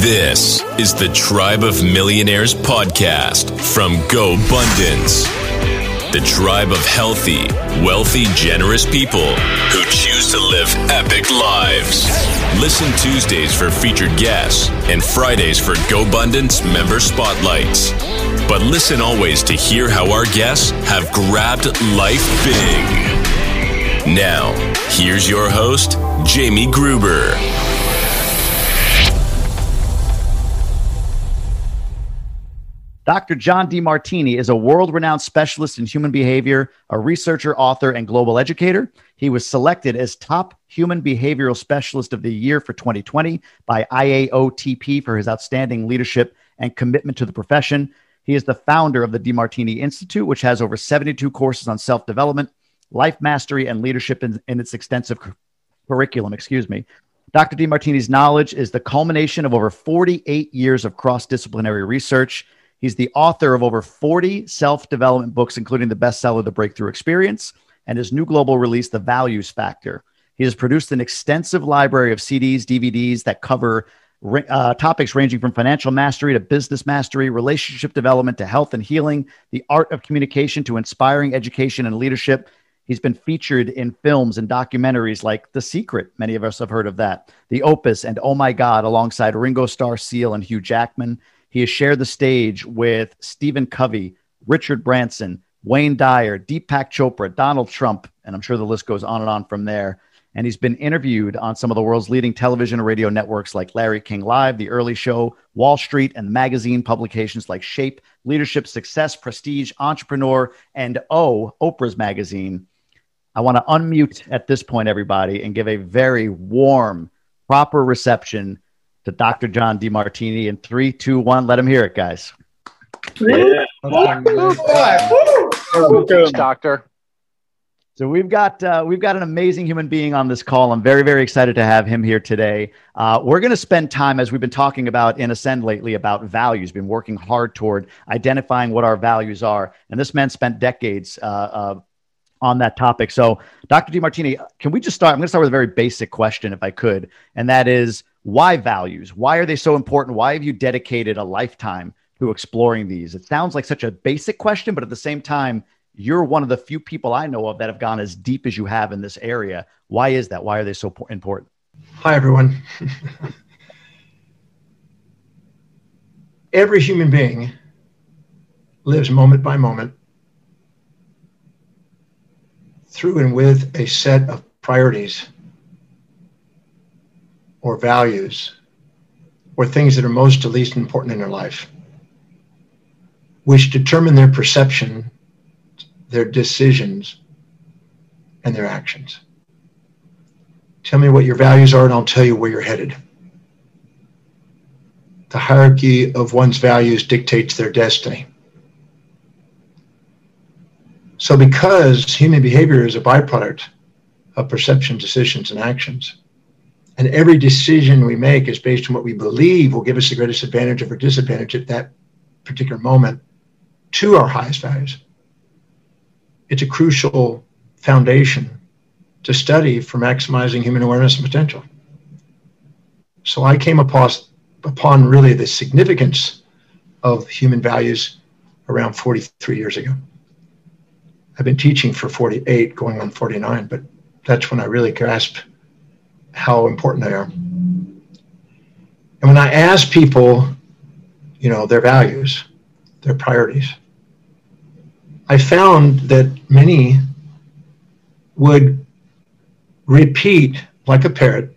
This is the Tribe of Millionaires podcast from Go GoBundance. The tribe of healthy, wealthy, generous people who choose to live epic lives. Listen Tuesdays for featured guests and Fridays for Go GoBundance member spotlights. But listen always to hear how our guests have grabbed life big. Now, here's your host, Jamie Gruber. Dr. John Demartini is a world renowned specialist in human behavior, a researcher, author, and global educator. He was selected as top human behavioral specialist of the year for 2020 by IAOTP for his outstanding leadership and commitment to the profession. He is the founder of the Demartini Institute, which has over 72 courses on self development, life mastery, and leadership in, in its extensive cu- curriculum. Excuse me. Dr. Demartini's knowledge is the culmination of over 48 years of cross disciplinary research He's the author of over 40 self development books, including the bestseller, The Breakthrough Experience, and his new global release, The Values Factor. He has produced an extensive library of CDs, DVDs that cover uh, topics ranging from financial mastery to business mastery, relationship development to health and healing, the art of communication to inspiring education and leadership. He's been featured in films and documentaries like The Secret. Many of us have heard of that. The Opus and Oh My God, alongside Ringo Starr Seal and Hugh Jackman. He has shared the stage with Stephen Covey, Richard Branson, Wayne Dyer, Deepak Chopra, Donald Trump, and I'm sure the list goes on and on from there. And he's been interviewed on some of the world's leading television and radio networks like Larry King Live, The Early Show, Wall Street, and magazine publications like Shape, Leadership, Success, Prestige, Entrepreneur, and Oh, Oprah's Magazine. I want to unmute at this point, everybody, and give a very warm, proper reception to Dr. John Demartini in three, two, one. Let him hear it, guys. Yeah. Welcome, doctor. So we've got uh, we've got an amazing human being on this call. I'm very very excited to have him here today. Uh, we're going to spend time as we've been talking about in Ascend lately about values. Been working hard toward identifying what our values are, and this man spent decades uh, uh on that topic. So, Dr. Demartini, can we just start? I'm going to start with a very basic question, if I could, and that is why values? Why are they so important? Why have you dedicated a lifetime to exploring these? It sounds like such a basic question, but at the same time, you're one of the few people I know of that have gone as deep as you have in this area. Why is that? Why are they so important? Hi, everyone. Every human being lives moment by moment through and with a set of priorities or values or things that are most to least important in their life, which determine their perception, their decisions, and their actions. Tell me what your values are, and I'll tell you where you're headed. The hierarchy of one's values dictates their destiny. So, because human behavior is a byproduct of perception, decisions, and actions, and every decision we make is based on what we believe will give us the greatest advantage or disadvantage at that particular moment to our highest values. It's a crucial foundation to study for maximizing human awareness and potential. So I came upon, really the significance of human values around 43 years ago. I've been teaching for 48, going on 49, but that's when I really grasped how important they are. And when I ask people, you know, their values, their priorities, I found that many would repeat like a parrot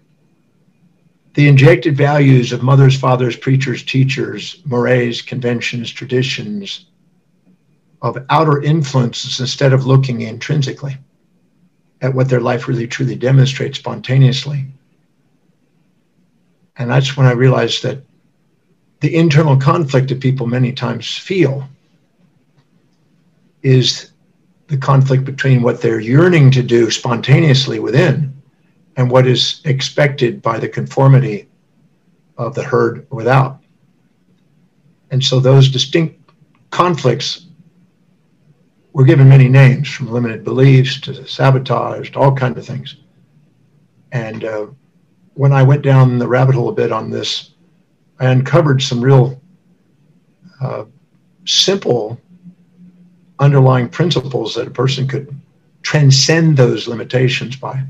the injected values of mothers, fathers, preachers, teachers, mores, conventions, traditions of outer influences instead of looking intrinsically at what their life really truly demonstrates spontaneously. And that's when I realized that the internal conflict that people many times feel is the conflict between what they're yearning to do spontaneously within and what is expected by the conformity of the herd without. And so those distinct conflicts we're given many names from limited beliefs to sabotage to all kinds of things. And uh, when I went down the rabbit hole a bit on this, I uncovered some real uh, simple underlying principles that a person could transcend those limitations by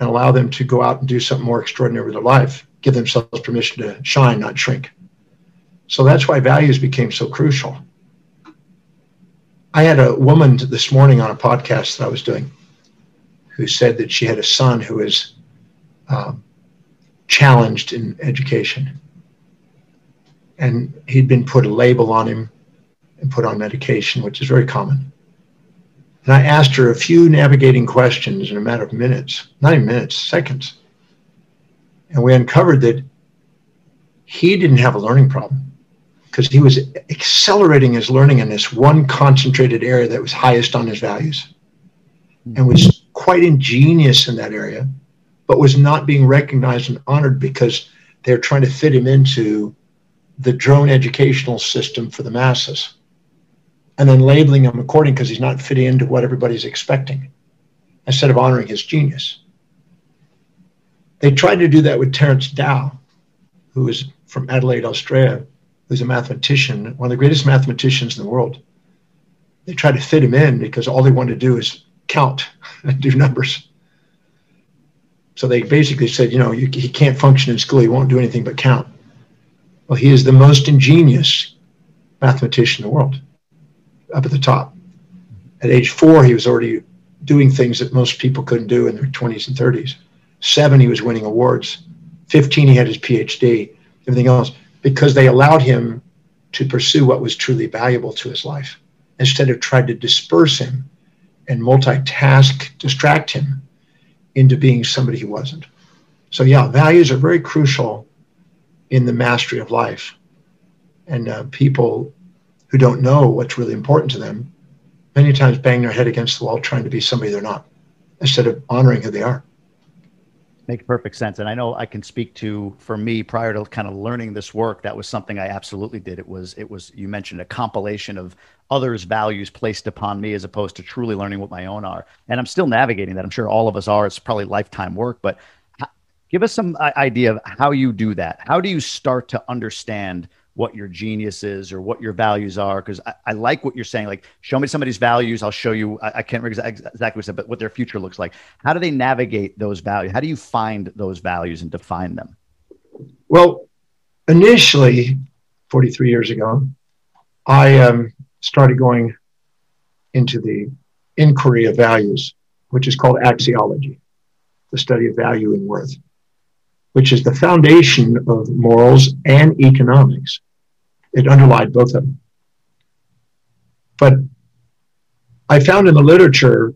and allow them to go out and do something more extraordinary with their life, give themselves permission to shine, not shrink. So that's why values became so crucial. I had a woman this morning on a podcast that I was doing who said that she had a son who was um, challenged in education. And he'd been put a label on him and put on medication, which is very common. And I asked her a few navigating questions in a matter of minutes, not even minutes, seconds. And we uncovered that he didn't have a learning problem because he was accelerating his learning in this one concentrated area that was highest on his values hmm. and was quite ingenious in that area, but was not being recognized and honored because they're trying to fit him into the drone educational system for the masses and then labeling him according because he's not fitting into what everybody's expecting instead of honoring his genius. They tried to do that with Terence Tao, who is from Adelaide, Australia, who's a mathematician, one of the greatest mathematicians in the world. They tried to fit him in because all they wanted to do is count and do numbers. So they basically said, you know, you, he can't function in school. He won't do anything but count. Well, he is the most ingenious mathematician in the world up at the top. At age four, he was already doing things that most people couldn't do in their 20s and 30s. Seven, he was winning awards. 15, he had his PhD, everything else, because they allowed him to pursue what was truly valuable to his life instead of trying to disperse him and multitask, distract him into being somebody he wasn't. So, yeah, values are very crucial in the mastery of life. And uh, people who don't know what's really important to them many times bang their head against the wall trying to be somebody they're not instead of honoring who they are makes perfect sense. And i know i can speak to for me prior to kind of learning this work that was something i absolutely did. It was it was you mentioned a compilation of others values placed upon me as opposed to truly learning what my own are. And i'm still navigating that. I'm sure all of us are. It's probably lifetime work but give us some idea of how you do that. How do you start to understand what your genius is or what your values are because I, I, like what you're saying like show me somebody's values i'll show you i, I can't remember exactly what said but what their future looks like. How do they navigate those values? How do you find those values and define them? Well initially 43 years ago i um, started going into the inquiry of values which is called axiology the study of value and worth which is the foundation of morals and economics. It underlied both of them. But I found in the literature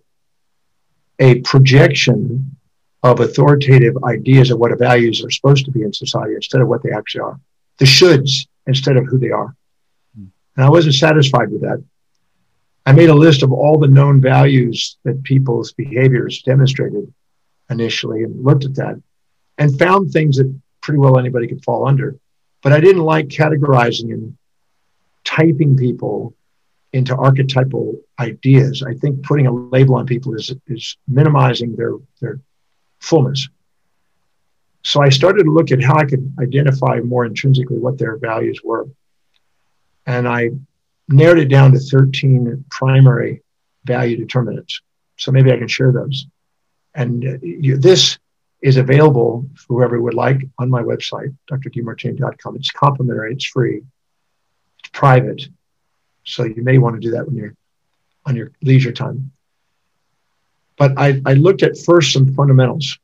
a projection of authoritative ideas of what values are supposed to be in society instead of what they actually are. The shoulds instead of who they are. And I wasn't satisfied with that. I made a list of all the known values that people's behaviors demonstrated initially and looked at that and found things that pretty well anybody could fall under. But I didn't like categorizing and typing people into archetypal ideas. I think putting a label on people is, is minimizing their, their fullness. So I started to look at how I could identify more intrinsically what their values were. And I narrowed it down to 13 primary value determinants. So maybe I can share those. And uh, you, this is available for whoever would like on my website, drdemartini.com. It's complimentary, it's free, it's private. So you may want to do that when you're on your leisure time. But I, I looked at first some fundamentals,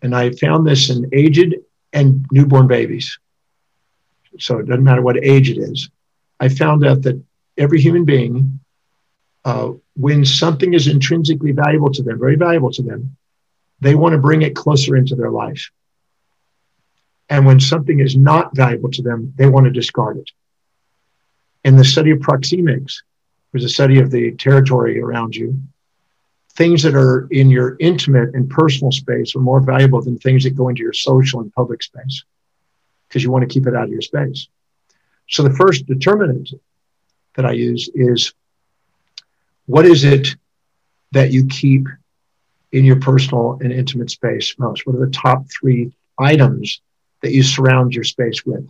and I found this in aged and newborn babies. So it doesn't matter what age it is. I found out that every human being, uh, when something is intrinsically valuable to them, very valuable to them, they want to bring it closer into their life. And when something is not valuable to them, they want to discard it. In the study of proxemics, there's a study of the territory around you. Things that are in your intimate and personal space are more valuable than things that go into your social and public space because you want to keep it out of your space. So the first determinant that I use is what is it that you keep in your personal and intimate space most? What are the top three items that you surround your space with?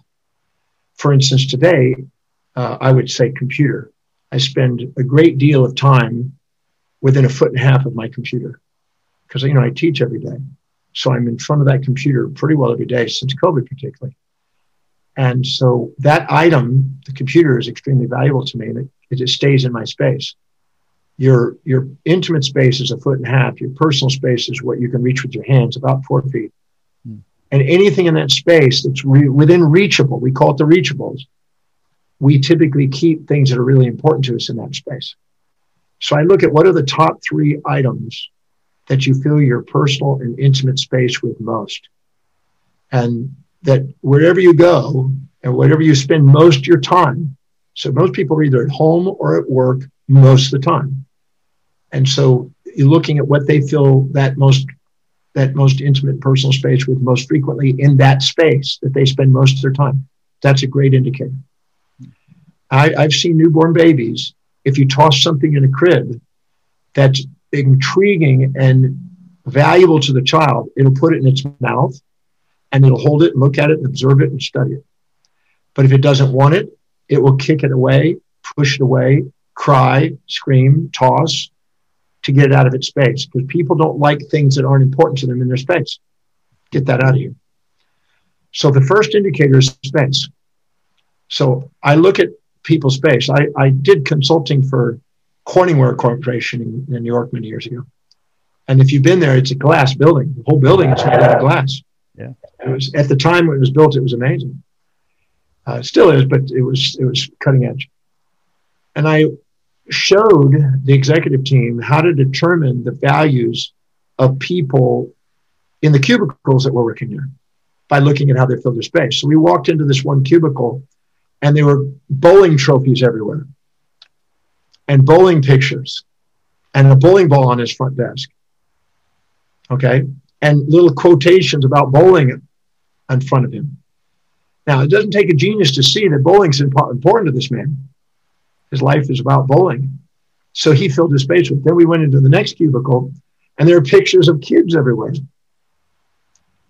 for instance, today, uh, I would say computer. I spend a great deal of time within a foot and a half of my computer because you know I teach every day, so I'm in front of that computer pretty well every day since COVID, particularly. And so that item, the computer, is extremely valuable to me, and it, it stays in my space. Your your intimate space is a foot and a half. Your personal space is what you can reach with your hands, about four feet. Hmm. And anything in that space that's re- within reachable, we call it the reachables. We typically keep things that are really important to us in that space. So I look at what are the top three items that you fill your personal and intimate space with most. And that wherever you go and whatever you spend most of your time, so most people are either at home or at work most of the time. And so you're looking at what they feel that most that most intimate personal space with most frequently in that space that they spend most of their time. That's a great indicator. I, I've seen newborn babies. If you toss something in a crib that's intriguing and valuable to the child, it'll put it in its mouth and it'll hold it and look at it and observe it and study it. But if it doesn't want it, it will kick it away, push it away, cry, scream, toss to get it out of its space because people don't like things that aren't important to them in their space. Get that out of here. So the first indicator is space. So I look at people's space. I, I did consulting for Corningware Corporation in, in New York many years ago. And if you've been there, it's a glass building. The whole building is made out of glass. Yeah. It was at the time when it was built, it was amazing. Uh, it still is, but it was it was cutting edge. And I showed the executive team how to determine the values of people in the cubicles that were working there by looking at how they filled their space. So we walked into this one cubicle, and there were bowling trophies everywhere, and bowling pictures, and a bowling ball on his front desk. Okay, and little quotations about bowling in front of him. Now, it doesn't take a genius to see that bowling's important to this man. His life is about bowling. So he filled his space with. Then we went into the next cubicle, and there are pictures of kids everywhere.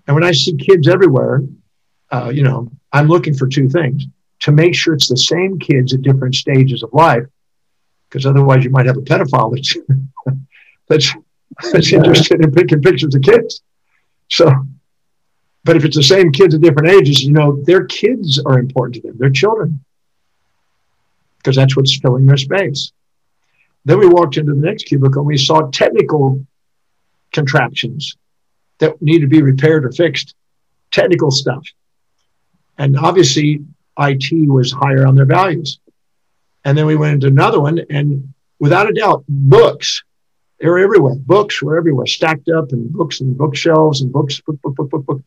And when I see kids everywhere, uh, you know, I'm looking for two things to make sure it's the same kids at different stages of life, because otherwise you might have a pedophile that's that's that's interested in picking pictures of kids. So, but if it's the same kids at different ages, you know, their kids are important to them, their children, because that's what's filling their space. Then we walked into the next cubicle and we saw technical contraptions that need to be repaired or fixed, technical stuff. And obviously, IT was higher on their values. And then we went into another one, and without a doubt, books they were everywhere. Books were everywhere, stacked up, and books and bookshelves and books, book, book, book, book, book.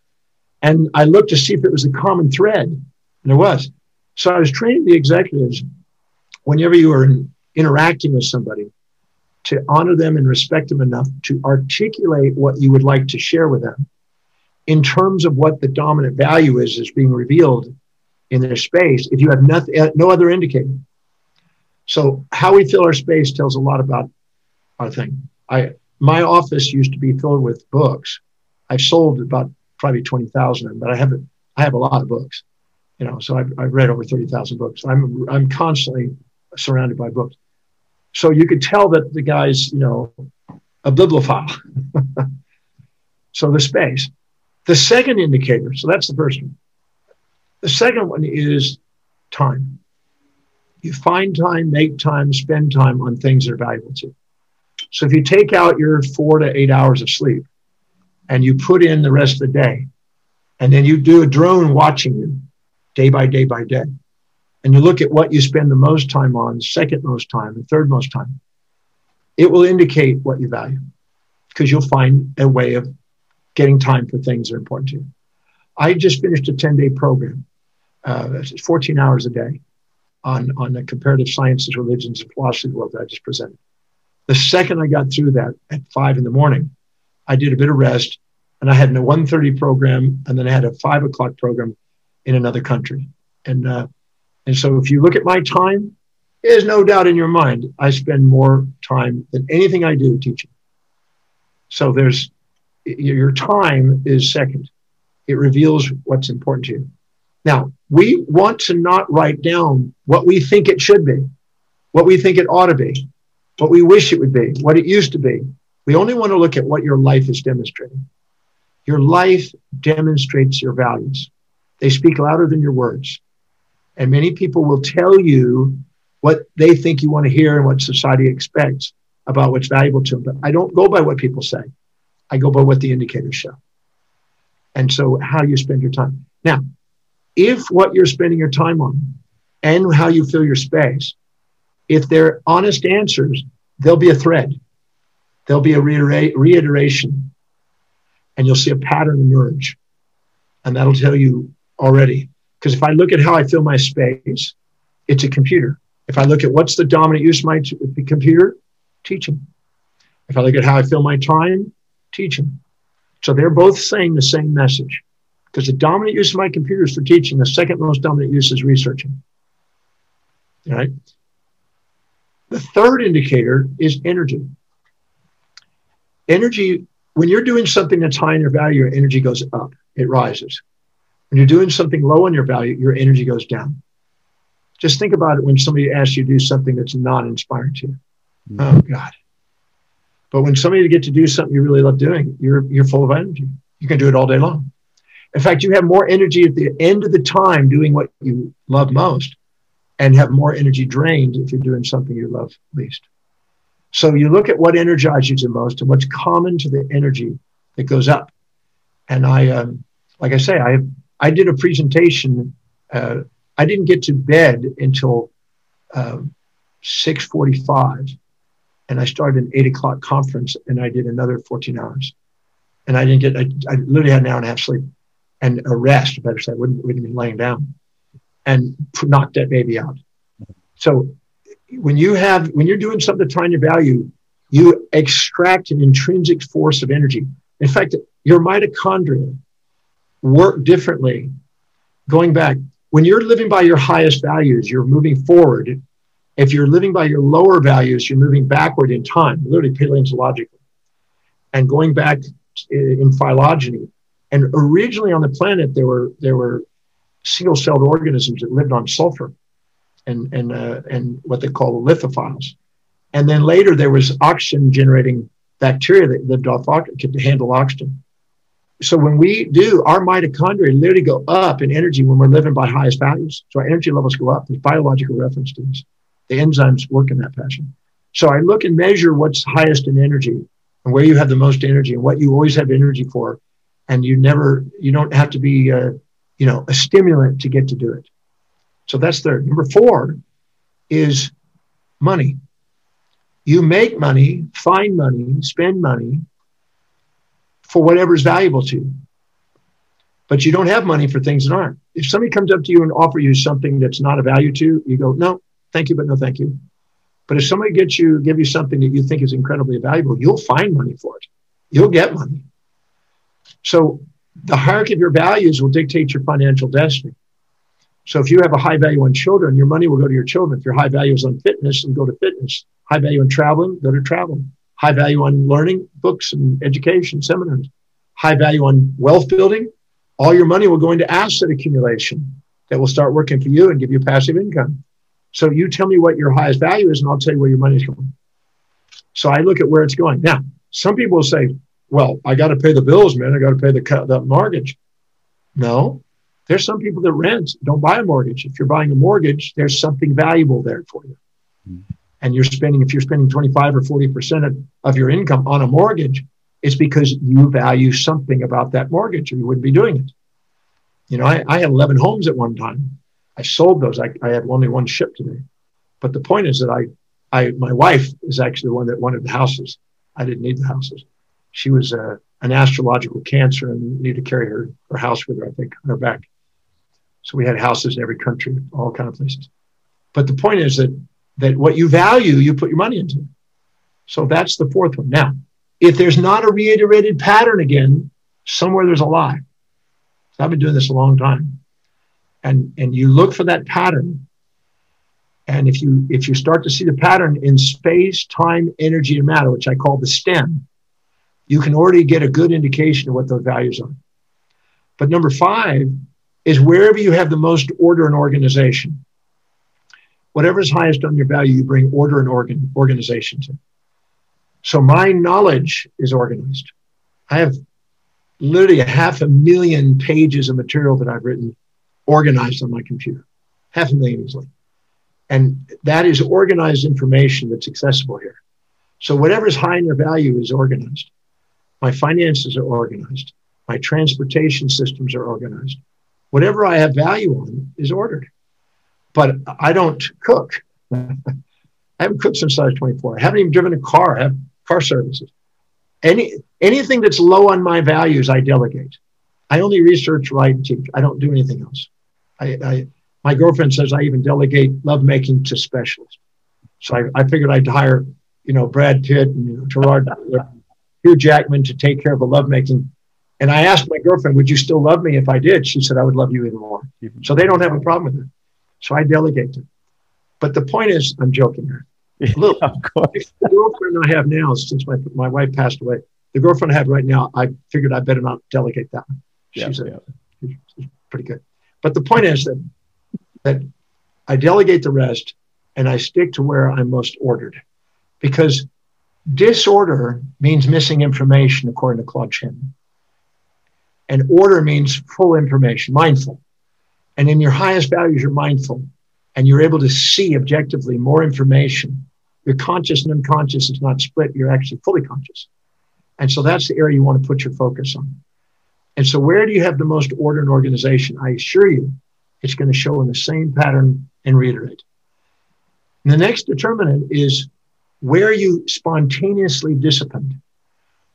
And I looked to see if it was a common thread, and there was. So I was training the executives whenever you are in, interacting with somebody to honor them and respect them enough to articulate what you would like to share with them in terms of what the dominant value is is being revealed in their space if you have nothing, eh, no other indicator. So how we fill our space tells a lot about our thing. I my office used to be filled with books. I've sold about probably twenty thousand, of them but I haven't. I have a lot of books, you know. So I've, I've read over thirty thousand books. I'm I'm constantly surrounded by books. So you could tell that the guy's, you know, a bibliophile. so the space. The second indicator. So that's the first one. The second one is time. You find time, make time, spend time on things that are valuable to you. So if you take out your four to eight hours of sleep and you put in the rest of the day, and then you do a drone watching you day by day by day, and you look at what you spend the most time on, second most time, and third most time, it will indicate what you value because you'll find a way of getting time for things that are important to you. I just finished a 10 day program, uh, 14 hours a day on, on the comparative sciences, religions, and philosophy of the world that I just presented. The second I got through that at five in the morning, I did a bit of rest and I had a 1.30 program and then I had a five o'clock program in another country. And, uh, and so if you look at my time, there's no doubt in your mind, I spend more time than anything I do teaching. So there's your time is second. It reveals what's important to you. Now, we want to not write down what we think it should be, what we think it ought to be, what we wish it would be, what it used to be. We only want to look at what your life is demonstrating. Your life demonstrates your values. They speak louder than your words. And many people will tell you what they think you want to hear and what society expects about what's valuable to them. But I don't go by what people say. I go by what the indicators show. And so how you spend your time. Now, if what you're spending your time on and how you fill your space, if they're honest answers, there'll be a thread. There'll be a reiteration and you'll see a pattern emerge. And that'll tell you already. Because if I look at how I fill my space, it's a computer. If I look at what's the dominant use of my t- computer, teaching. If I look at how I fill my time, teaching. So they're both saying the same message. Because the dominant use of my computer is for teaching. The second most dominant use is researching. All right. The third indicator is energy. Energy when you're doing something that's high in your value, your energy goes up, it rises. When you're doing something low in your value, your energy goes down. Just think about it when somebody asks you to do something that's not inspiring to you. Mm-hmm. Oh God. But when somebody get to do something you really love doing, you're you're full of energy. You can do it all day long. In fact, you have more energy at the end of the time doing what you love most and have more energy drained if you're doing something you love least. So you look at what energizes you the most and what's common to the energy that goes up. And I, um, like I say, I I did a presentation. Uh, I didn't get to bed until uh, six forty-five, and I started an eight o'clock conference, and I did another fourteen hours. And I didn't get. I, I literally had an hour and a half sleep, and a rest. Better say, I wouldn't wouldn't be laying down, and knocked that baby out. So when you have when you're doing something to find your value, you extract an intrinsic force of energy. In fact, your mitochondria work differently. Going back, when you're living by your highest values, you're moving forward. If you're living by your lower values, you're moving backward in time, literally paleontologically, and going back in phylogeny. And originally on the planet, there were there were single-celled organisms that lived on sulfur and and uh, and what they call lithophiles. And then later there was oxygen generating bacteria that lived off oxygen to handle oxygen. So when we do, our mitochondria literally go up in energy when we're living by highest values. So our energy levels go up. There's biological reference to this. The enzymes work in that fashion. So I look and measure what's highest in energy and where you have the most energy and what you always have energy for. And you never, you don't have to be, uh, you know, a stimulant to get to do it. So that's third. Number four is money. You make money, find money, spend money for whatever is valuable to you. But you don't have money for things that aren't. If somebody comes up to you and offer you something that's not a value to, you you go, no, thank you, but no thank you. But if somebody gets you, give you something that you think is incredibly valuable, you'll find money for it. You'll get money. So the hierarchy of your values will dictate your financial destiny. So if you have a high value on children, your money will go to your children. If your high value is on fitness, and go to fitness. High value on traveling, go to traveling. High value on learning, books and education, seminars. High value on wealth building. All your money will go into asset accumulation that will start working for you and give you passive income. So you tell me what your highest value is, and I'll tell you where your money is going. So I look at where it's going. Now, some people say, well, I got to pay the bills, man. I got to pay the, the mortgage. No, there's some people that rent, don't buy a mortgage. If you're buying a mortgage, there's something valuable there for you. Mm-hmm. And you're spending, if you're spending 25 or 40% of, of your income on a mortgage, it's because you value something about that mortgage or you wouldn't be doing it. You know, I, I had 11 homes at one time. I sold those. I, I had only one ship today. But the point is that I, I, my wife is actually the one that wanted the houses. I didn't need the houses. She was uh, an astrological cancer and needed to carry her, her house with her, I think, on her back. So we had houses in every country, all kind of places. But the point is that that what you value, you put your money into. So that's the fourth one. Now, if there's not a reiterated pattern again, somewhere there's a lie. So I've been doing this a long time. And and you look for that pattern. And if you if you start to see the pattern in space, time, energy, and matter, which I call the STEM, you can already get a good indication of what those values are. But number five is wherever you have the most order and organization. Whatever is highest on your value, you bring order and organ, organization to. So my knowledge is organized. I have literally a half a million pages of material that I've written organized on my computer, half a million easily. And that is organized information that's accessible here. So whatever is high in your value is organized. My finances are organized. My transportation systems are organized. Whatever I have value on is ordered. But I don't cook. I haven't cooked since I was 24. I haven't even driven a car. I have car services. Any anything that's low on my values, I delegate. I only research, write, teach. I don't do anything else. I, I my girlfriend says I even delegate lovemaking to specialists. So I, I figured I'd hire, you know, Brad Pitt and you know, Gerard, Hugh Jackman to take care of the lovemaking. And I asked my girlfriend, would you still love me if I did? She said, I would love you even more. So they don't have a problem with it. So I delegate them. But the point is, I'm joking here. A little, of course. The girlfriend I have now, since my, my wife passed away, the girlfriend I have right now, I figured I better not delegate that one. She's, yeah, a, yeah. she's pretty good. But the point is that that I delegate the rest and I stick to where I'm most ordered. Because disorder means missing information, according to Claude Shannon. And order means full information, mindful. And in your highest values, you're mindful and you're able to see objectively more information. Your conscious and unconscious is not split, you're actually fully conscious. And so that's the area you want to put your focus on. And so, where do you have the most order and organization? I assure you, it's going to show in the same pattern and reiterate. And the next determinant is where you spontaneously disciplined.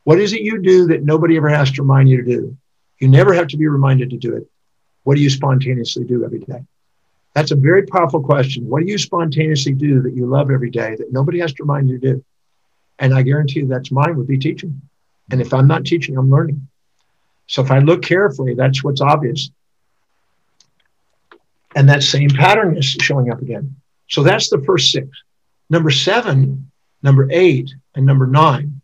What is it you do that nobody ever has to remind you to do? You never have to be reminded to do it. What do you spontaneously do every day? That's a very powerful question. What do you spontaneously do that you love every day that nobody has to remind you to do? And I guarantee you that's mine would be teaching. And if I'm not teaching, I'm learning. So if I look carefully, that's what's obvious. And that same pattern is showing up again. So that's the first six. Number seven, number eight, and number nine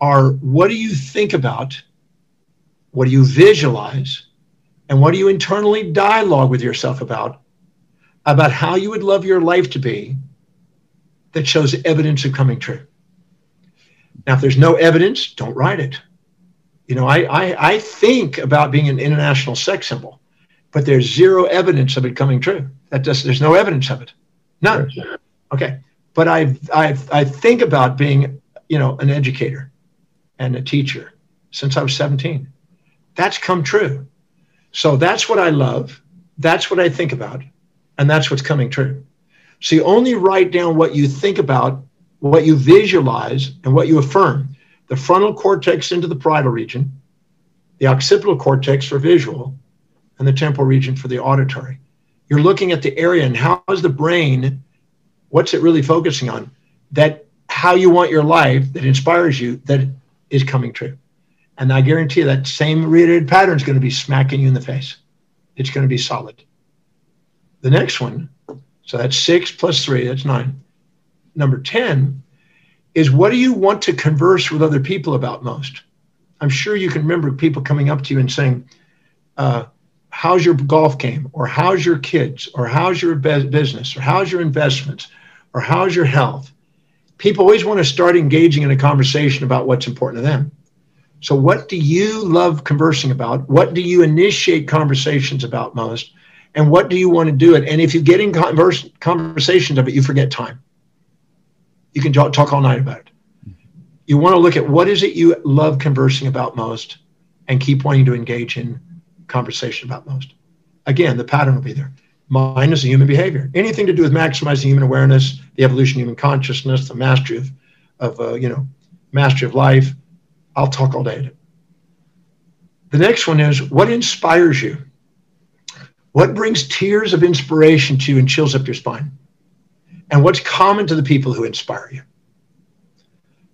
are what do you think about? What do you visualize? And what do you internally dialogue with yourself about? About how you would love your life to be that shows evidence of coming true. Now, if there's no evidence, don't write it. You know, I, I, I think about being an international sex symbol but there's zero evidence of it coming true. That just there's no evidence of it, none. Okay, but I I I think about being you know an educator and a teacher since I was 17. That's come true. So that's what I love. That's what I think about, and that's what's coming true. So you only write down what you think about, what you visualize, and what you affirm. The frontal cortex into the parietal region, the occipital cortex for visual, and the temporal region for the auditory. You're looking at the area and how is the brain, what's it really focusing on? That how you want your life that inspires you that is coming true. And I guarantee you that same reiterated pattern is going to be smacking you in the face. It's going to be solid. The next one, so that's six plus three, that's nine. Number 10 is what do you want to converse with other people about most? I'm sure you can remember people coming up to you and saying, uh, how's your golf game or how's your kids or how's your business or how's your investments or how's your health people always want to start engaging in a conversation about what's important to them so what do you love conversing about what do you initiate conversations about most and what do you want to do it and if you get in converse, conversations of it you forget time you can talk all night about it you want to look at what is it you love conversing about most and keep wanting to engage in conversation about most. Again, the pattern will be there. Mine is a human behavior. Anything to do with maximizing human awareness, the evolution of human consciousness, the mastery of, of uh, you know, mastery of life. I'll talk all day. The next one is what inspires you? What brings tears of inspiration to you and chills up your spine? And what's common to the people who inspire you?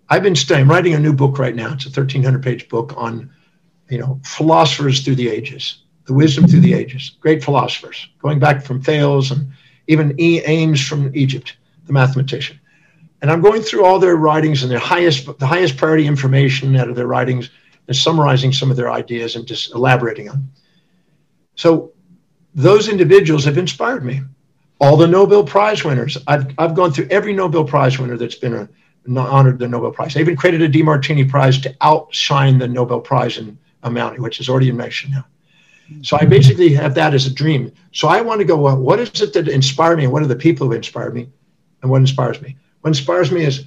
I've been studying, writing a new book right now. It's a 1,300 page book on you know, philosophers through the ages, the wisdom through the ages, great philosophers, going back from Thales and even e. Ames from Egypt, the mathematician. And I'm going through all their writings and their highest, the highest priority information out of their writings and summarizing some of their ideas and just elaborating on. So those individuals have inspired me. All the Nobel Prize winners, I've, I've gone through every Nobel Prize winner that's been a, honored the Nobel Prize. I even created a DeMartini Prize to outshine the Nobel Prize in amount, which is already in mention now. So I basically have that as a dream. So I want to go, well, what is it that inspired me? What are the people who inspired me? And what inspires me? What inspires me is,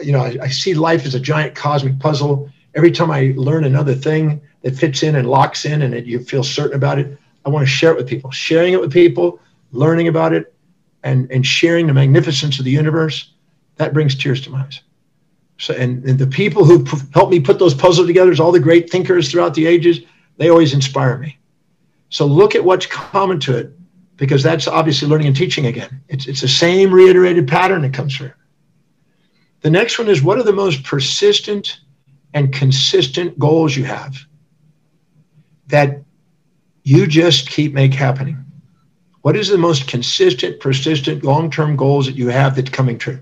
you know, I, I see life as a giant cosmic puzzle. Every time I learn another thing that fits in and locks in and it, you feel certain about it, I want to share it with people. Sharing it with people, learning about it, and, and sharing the magnificence of the universe, that brings tears to my eyes. So, and, and the people who p- helped me put those puzzles together, all the great thinkers throughout the ages, they always inspire me. So look at what's common to it, because that's obviously learning and teaching again. It's, it's the same reiterated pattern that comes through. The next one is what are the most persistent and consistent goals you have that you just keep make happening? What is the most consistent, persistent, long-term goals that you have that's coming true?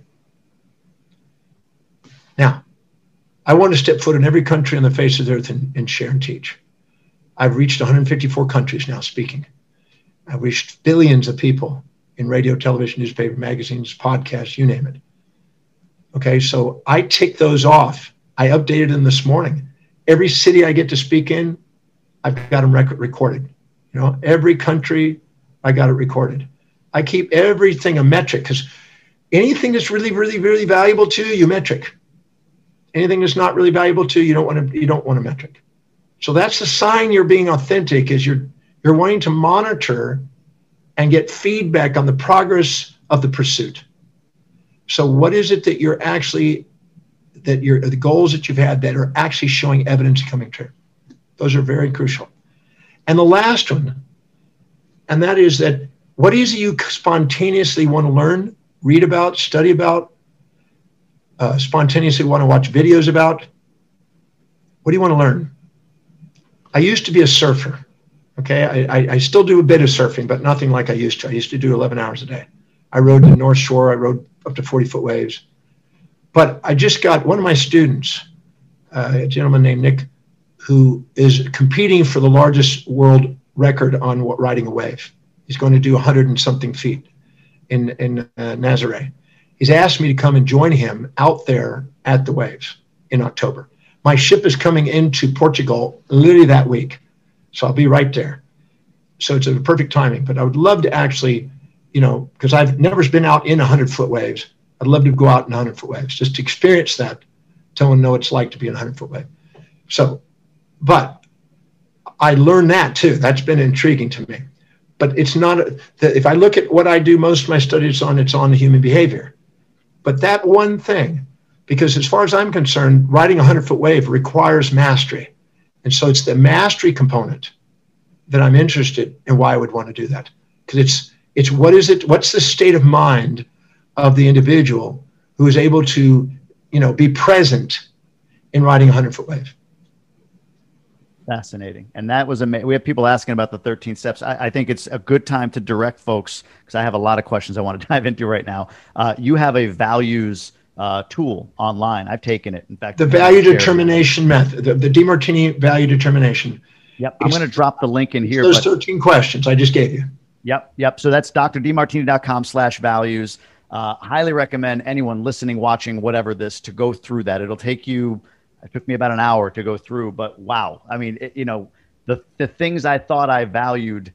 Now, I want to step foot in every country on the face of the earth and, and share and teach. I've reached 154 countries now speaking. I've reached billions of people in radio, television, newspaper, magazines, podcasts, you name it. Okay, so I take those off. I updated them this morning. Every city I get to speak in, I've got them record recorded. You know, every country, I got it recorded. I keep everything a metric because anything that's really, really, really valuable to you, you metric. Anything that's not really valuable to you, you don't want to you don't want a metric. So that's the sign you're being authentic is you're you're wanting to monitor and get feedback on the progress of the pursuit. So what is it that you're actually that you're the goals that you've had that are actually showing evidence coming true? Those are very crucial. And the last one, and that is that what is it you spontaneously want to learn, read about, study about, uh, spontaneously want to watch videos about? What do you want to learn? I used to be a surfer. Okay, I, I, I, still do a bit of surfing, but nothing like I used to. I used to do 11 hours a day. I rode the North Shore. I rode up to 40 foot waves. But I just got one of my students, uh, a gentleman named Nick, who is competing for the largest world record on what, riding a wave. He's going to do 100 and something feet in, in uh, Nazare. He's asked me to come and join him out there at the waves in October. My ship is coming into Portugal literally that week. So I'll be right there. So it's a perfect timing. But I would love to actually, you know, because I've never been out in 100 foot waves. I'd love to go out in 100 foot waves just to experience that, them know what it's like to be in a 100 foot wave. So, but I learned that too. That's been intriguing to me. But it's not, if I look at what I do most of my studies on, it's on human behavior. But that one thing, because as far as I'm concerned, riding a 100 foot wave requires mastery. And so it's the mastery component that I'm interested in why I would want to do that. Because it's, it's what is it, what's the state of mind of the individual who is able to, you know, be present in riding a 100 foot wave. Fascinating. And that was amazing. We have people asking about the 13 steps. I, I think it's a good time to direct folks because I have a lot of questions I want to dive into right now. Uh, you have a values uh, tool online. I've taken it. In fact, the value determination method, the, the DeMartini value determination. Yep. I'm going to drop the link in here. Those but, 13 questions I just gave you. Yep. Yep. So that's drdemartini.com slash values. Uh, highly recommend anyone listening, watching, whatever this to go through that. It'll take you, it took me about an hour to go through, but wow. I mean, it, you know, the, the things I thought I valued,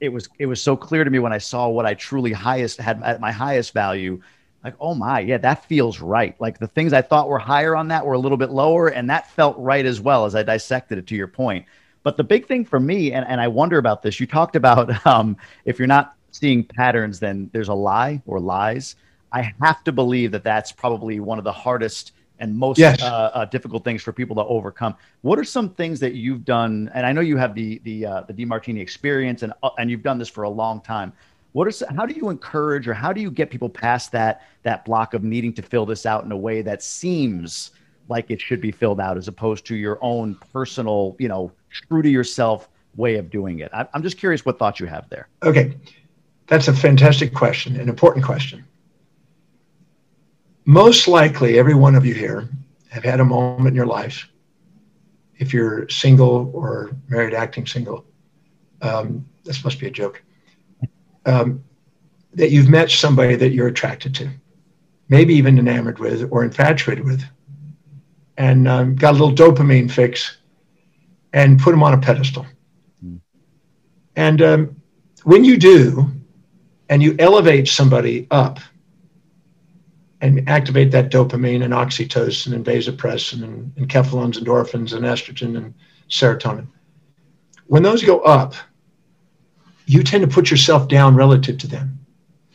it was, it was so clear to me when I saw what I truly highest had at my highest value like, oh my, yeah, that feels right. Like the things I thought were higher on that were a little bit lower, and that felt right as well as I dissected it to your point. But the big thing for me, and, and I wonder about this, you talked about um, if you're not seeing patterns, then there's a lie or lies. I have to believe that that's probably one of the hardest and most yes. uh, uh, difficult things for people to overcome. What are some things that you've done? And I know you have the the uh, the Demartini experience, and uh, and you've done this for a long time. What is how do you encourage or how do you get people past that that block of needing to fill this out in a way that seems like it should be filled out as opposed to your own personal, you know, true to yourself way of doing it? I, I'm just curious what thoughts you have there. Okay, that's a fantastic question, an important question. Most likely, every one of you here have had a moment in your life, if you're single or married, acting single, um, this must be a joke, um, that you've met somebody that you're attracted to, maybe even enamored with or infatuated with, and um, got a little dopamine fix and put them on a pedestal. Mm. And um, when you do, and you elevate somebody up and activate that dopamine and oxytocin and vasopressin and, and endorphins, and estrogen and serotonin. When those go up, you tend to put yourself down relative to them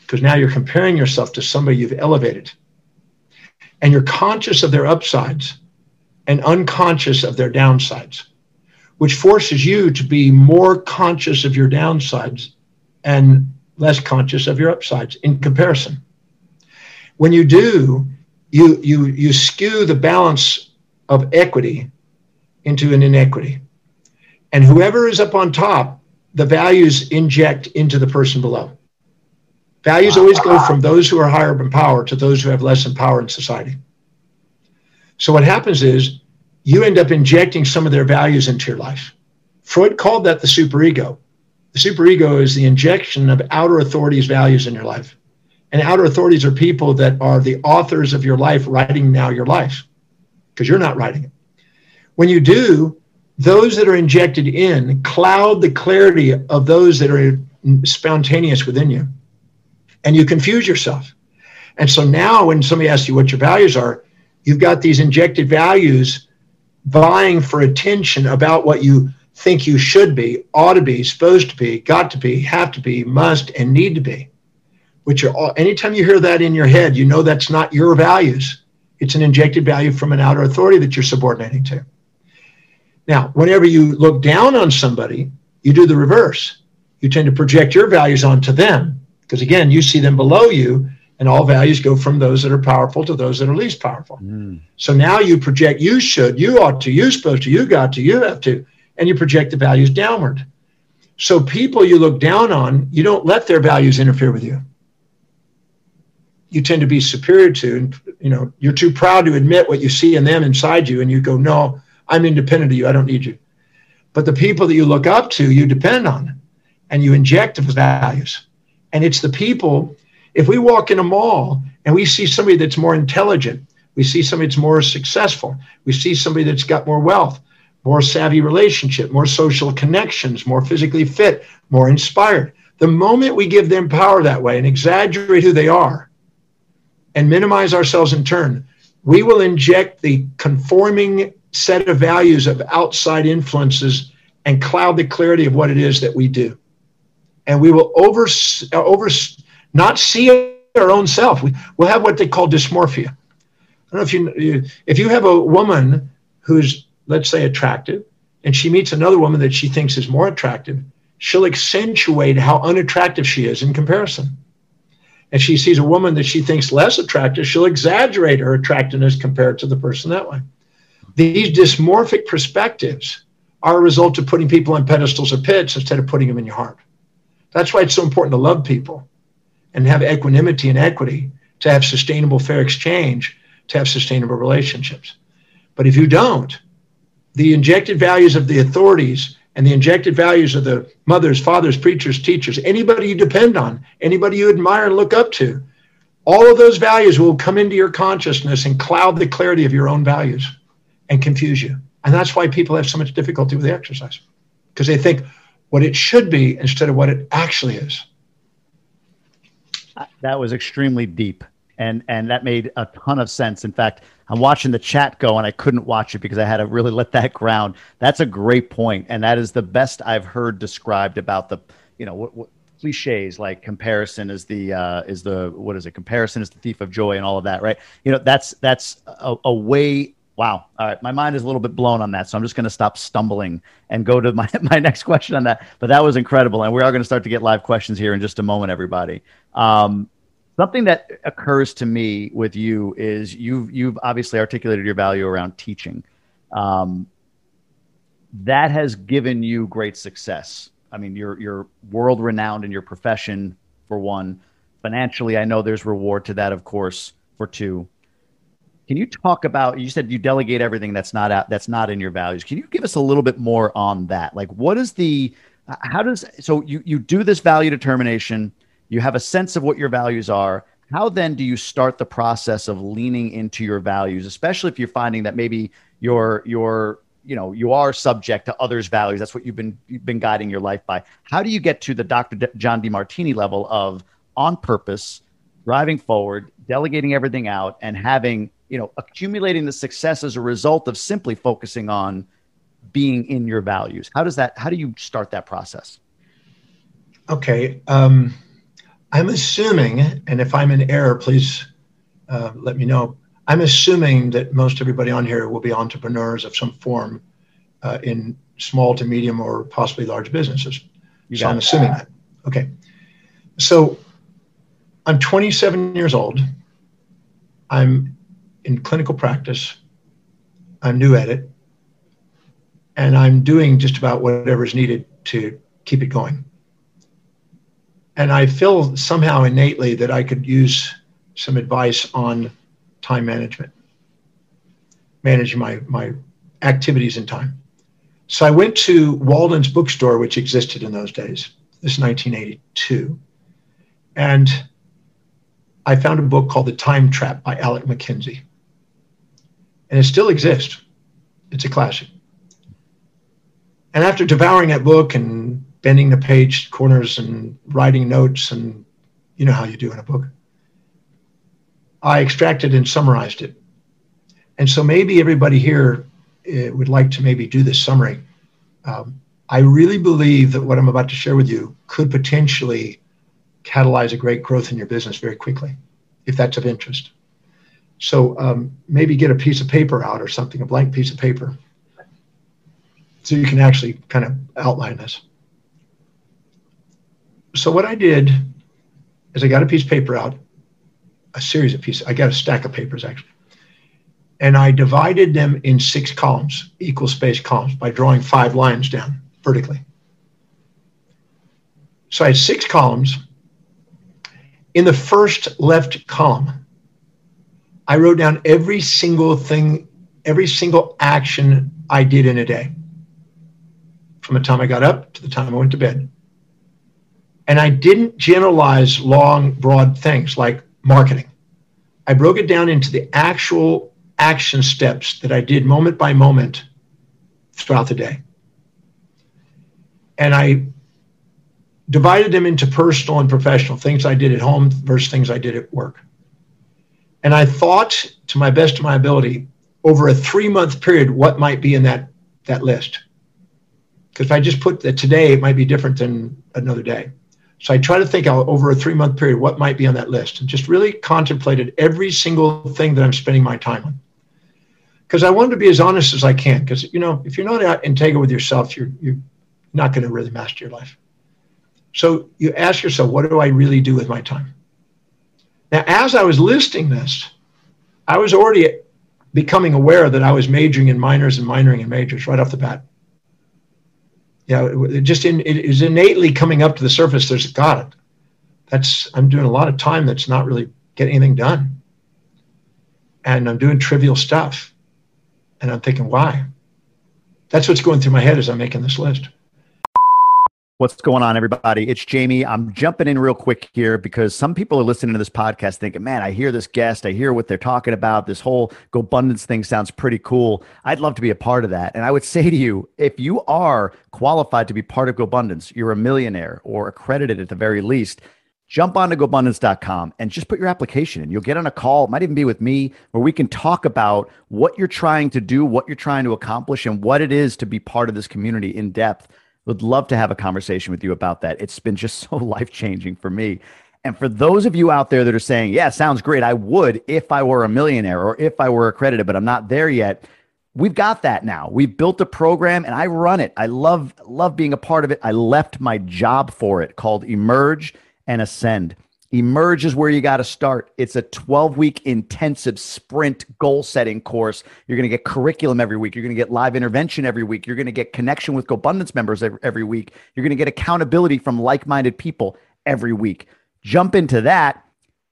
because now you're comparing yourself to somebody you've elevated. And you're conscious of their upsides and unconscious of their downsides, which forces you to be more conscious of your downsides and less conscious of your upsides in comparison. When you do, you, you, you skew the balance of equity into an inequity. And whoever is up on top, the values inject into the person below. Values always go from those who are higher in power to those who have less in power in society. So what happens is you end up injecting some of their values into your life. Freud called that the superego. The superego is the injection of outer authorities' values in your life. And outer authorities are people that are the authors of your life writing now your life because you're not writing it. When you do, those that are injected in cloud the clarity of those that are spontaneous within you. And you confuse yourself. And so now when somebody asks you what your values are, you've got these injected values vying for attention about what you think you should be, ought to be, supposed to be, got to be, have to be, must, and need to be. Which are all, anytime you hear that in your head, you know that's not your values. It's an injected value from an outer authority that you're subordinating to. Now, whenever you look down on somebody, you do the reverse. You tend to project your values onto them because, again, you see them below you, and all values go from those that are powerful to those that are least powerful. Mm. So now you project you should, you ought to, you supposed to, you got to, you have to, and you project the values downward. So people you look down on, you don't let their values interfere with you. You tend to be superior to, and you know, you're too proud to admit what you see in them inside you, and you go, No, I'm independent of you. I don't need you. But the people that you look up to, you depend on and you inject those values. And it's the people, if we walk in a mall and we see somebody that's more intelligent, we see somebody that's more successful, we see somebody that's got more wealth, more savvy relationship, more social connections, more physically fit, more inspired. The moment we give them power that way and exaggerate who they are and minimize ourselves in turn, we will inject the conforming set of values of outside influences and cloud the clarity of what it is that we do. And we will over, uh, over not see our own self. We, will have what they call dysmorphia. I don't know if you, if you have a woman who's, let's say, attractive, and she meets another woman that she thinks is more attractive, she'll accentuate how unattractive she is in comparison. And she sees a woman that she thinks less attractive, she'll exaggerate her attractiveness compared to the person that way. These dysmorphic perspectives are a result of putting people on pedestals or pits instead of putting them in your heart. That's why it's so important to love people and have equanimity and equity, to have sustainable fair exchange, to have sustainable relationships. But if you don't, the injected values of the authorities and the injected values of the mothers, fathers, preachers, teachers, anybody you depend on, anybody you admire and look up to, all of those values will come into your consciousness and cloud the clarity of your own values and confuse you. And that's why people have so much difficulty with the exercise because they think what it should be instead of what it actually is. That was extremely deep. And, and that made a ton of sense. In fact, I'm watching the chat go and I couldn't watch it because I had to really let that ground. That's a great point, and that is the best I've heard described about the, you know, what, what cliches like comparison is the uh, is the what is it? Comparison is the thief of joy and all of that, right? You know, that's that's a, a way Wow. All right. My mind is a little bit blown on that. So I'm just going to stop stumbling and go to my, my next question on that. But that was incredible. And we are going to start to get live questions here in just a moment, everybody. Um, something that occurs to me with you is you've, you've obviously articulated your value around teaching. Um, that has given you great success. I mean, you're, you're world renowned in your profession, for one. Financially, I know there's reward to that, of course, for two can you talk about? You said you delegate everything that's not out, that's not in your values. Can you give us a little bit more on that? Like, what is the How does so you you do this value determination? You have a sense of what your values are. How then do you start the process of leaning into your values, especially if you're finding that maybe your your you know you are subject to others' values. That's what you've been you've been guiding your life by. How do you get to the Dr. D- John Demartini level of on purpose, driving forward, delegating everything out, and having you know accumulating the success as a result of simply focusing on being in your values? How does that? How do you start that process? Okay, um, I'm assuming, and if I'm in error, please uh, let me know. I'm assuming that most everybody on here will be entrepreneurs of some form uh, in small to medium or possibly large businesses. You so I'm assuming that. Okay. So I'm 27 years old. I'm in clinical practice. I'm new at it. And I'm doing just about whatever is needed to keep it going. And I feel somehow innately that I could use some advice on time management, managing my, my activities in time. So I went to Walden's bookstore, which existed in those days. This is 1982. And I found a book called The Time Trap by Alec Mackenzie. And it still exists. It's a classic. And after devouring that book and bending the page corners and writing notes, and you know how you do in a book, I extracted and summarized it. And so maybe everybody here uh, would like to maybe do this summary. Um, I really believe that what I'm about to share with you could potentially catalyze a great growth in your business very quickly, if that's of interest. So um, maybe get a piece of paper out or something, a blank piece of paper, so you can actually kind of outline this. So what I did is I got a piece of paper out a series of pieces. I got a stack of papers actually. And I divided them in six columns, equal space columns, by drawing five lines down vertically. So I had six columns. In the first left column, I wrote down every single thing, every single action I did in a day, from the time I got up to the time I went to bed. And I didn't generalize long, broad things like marketing. I broke it down into the actual action steps that I did moment by moment throughout the day. And I divided them into personal and professional things I did at home versus things I did at work. And I thought to my best of my ability over a three month period what might be in that, that list. Because if I just put that today, it might be different than another day. So I try to think out over a three month period what might be on that list and just really contemplated every single thing that I'm spending my time on. Because I wanted to be as honest as I can. Because, you know, if you're not integrated with yourself, you're, you're not going to really master your life. So you ask yourself, what do I really do with my time? Now, as I was listing this, I was already becoming aware that I was majoring in minors and minoring in majors right off the bat know, it just in, it is innately coming up to the surface. There's got it. That's I'm doing a lot of time that's not really getting anything done, and I'm doing trivial stuff, and I'm thinking, why? That's what's going through my head as I'm making this list. What's going on, everybody? It's Jamie. I'm jumping in real quick here because some people are listening to this podcast thinking, man, I hear this guest, I hear what they're talking about. This whole GoBundance thing sounds pretty cool. I'd love to be a part of that. And I would say to you, if you are qualified to be part of GoBundance, you're a millionaire or accredited at the very least, jump on onto GoBundance.com and just put your application in. You'll get on a call, it might even be with me, where we can talk about what you're trying to do, what you're trying to accomplish, and what it is to be part of this community in depth. Would love to have a conversation with you about that. It's been just so life changing for me. And for those of you out there that are saying, yeah, sounds great. I would if I were a millionaire or if I were accredited, but I'm not there yet. We've got that now. We've built a program and I run it. I love love being a part of it. I left my job for it called Emerge and Ascend. Emerge is where you got to start. It's a 12 week intensive sprint goal setting course. You're going to get curriculum every week. You're going to get live intervention every week. You're going to get connection with GoBundance members every, week. You're going to get accountability from like minded people every week. Jump into that,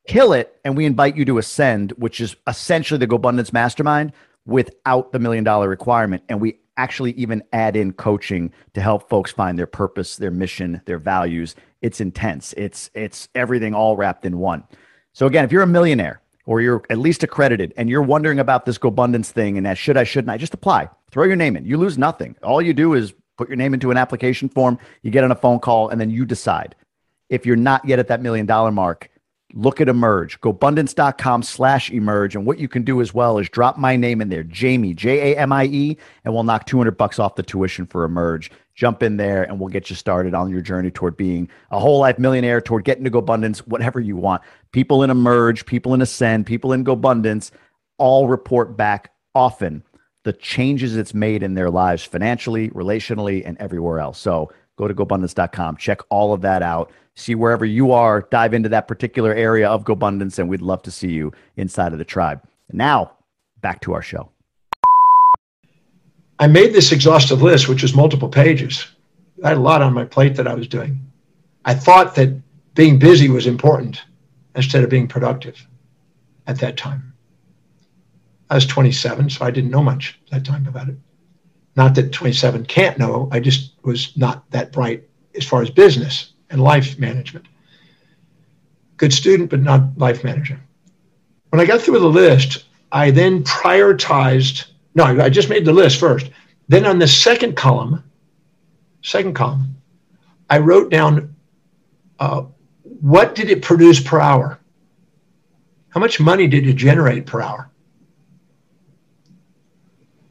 kill it, and we invite you to Ascend, which is essentially the GoBundance mastermind without the million dollar requirement. And we actually even add in coaching to help folks find their purpose, their mission, their values. It's intense. It's it's everything all wrapped in one. So again, if you're a millionaire or you're at least accredited and you're wondering about this GoBundance thing and that should I shouldn't I just apply. Throw your name in. You lose nothing. All you do is put your name into an application form, you get on a phone call and then you decide. If you're not yet at that million dollar mark, look at emerge gobundance.com slash emerge and what you can do as well is drop my name in there jamie j-a-m-i-e and we'll knock 200 bucks off the tuition for emerge jump in there and we'll get you started on your journey toward being a whole life millionaire toward getting to GoBundance, whatever you want people in emerge people in ascend people in GoBundance all report back often the changes it's made in their lives financially relationally and everywhere else so go to gobundance.com check all of that out see wherever you are, dive into that particular area of GoBundance, and we'd love to see you inside of the tribe. Now, back to our show. I made this exhaustive list, which was multiple pages. I had a lot on my plate that I was doing. I thought that being busy was important instead of being productive at that time. I was 27, so I didn't know much at that time about it. Not that 27 can't know, I just was not that bright as far as business and life management. Good student, but not life manager. When I got through the list, I then prioritized. No, I just made the list first. Then on the second column, second column, I wrote down uh, what did it produce per hour? How much money did it generate per hour?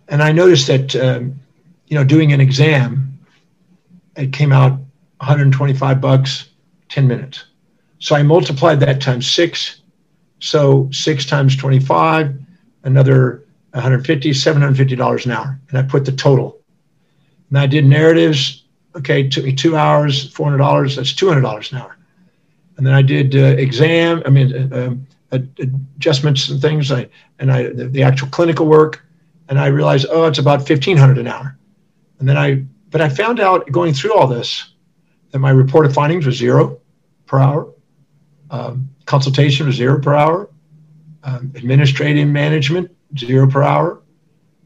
And I noticed that, um, you know, doing an exam, it came out 125 bucks, 10 minutes. So I multiplied that times six. So six times 25, another 150, $750 an hour. And I put the total. And I did narratives. Okay, took me two hours, $400. That's $200 an hour. And then I did uh, exam, I mean, uh, uh, adjustments and things, I, and I the, the actual clinical work. And I realized, oh, it's about 1500 an hour. And then I, but I found out going through all this, that my reported findings was zero per hour. Um, consultation was zero per hour. Um, administrative management, zero per hour.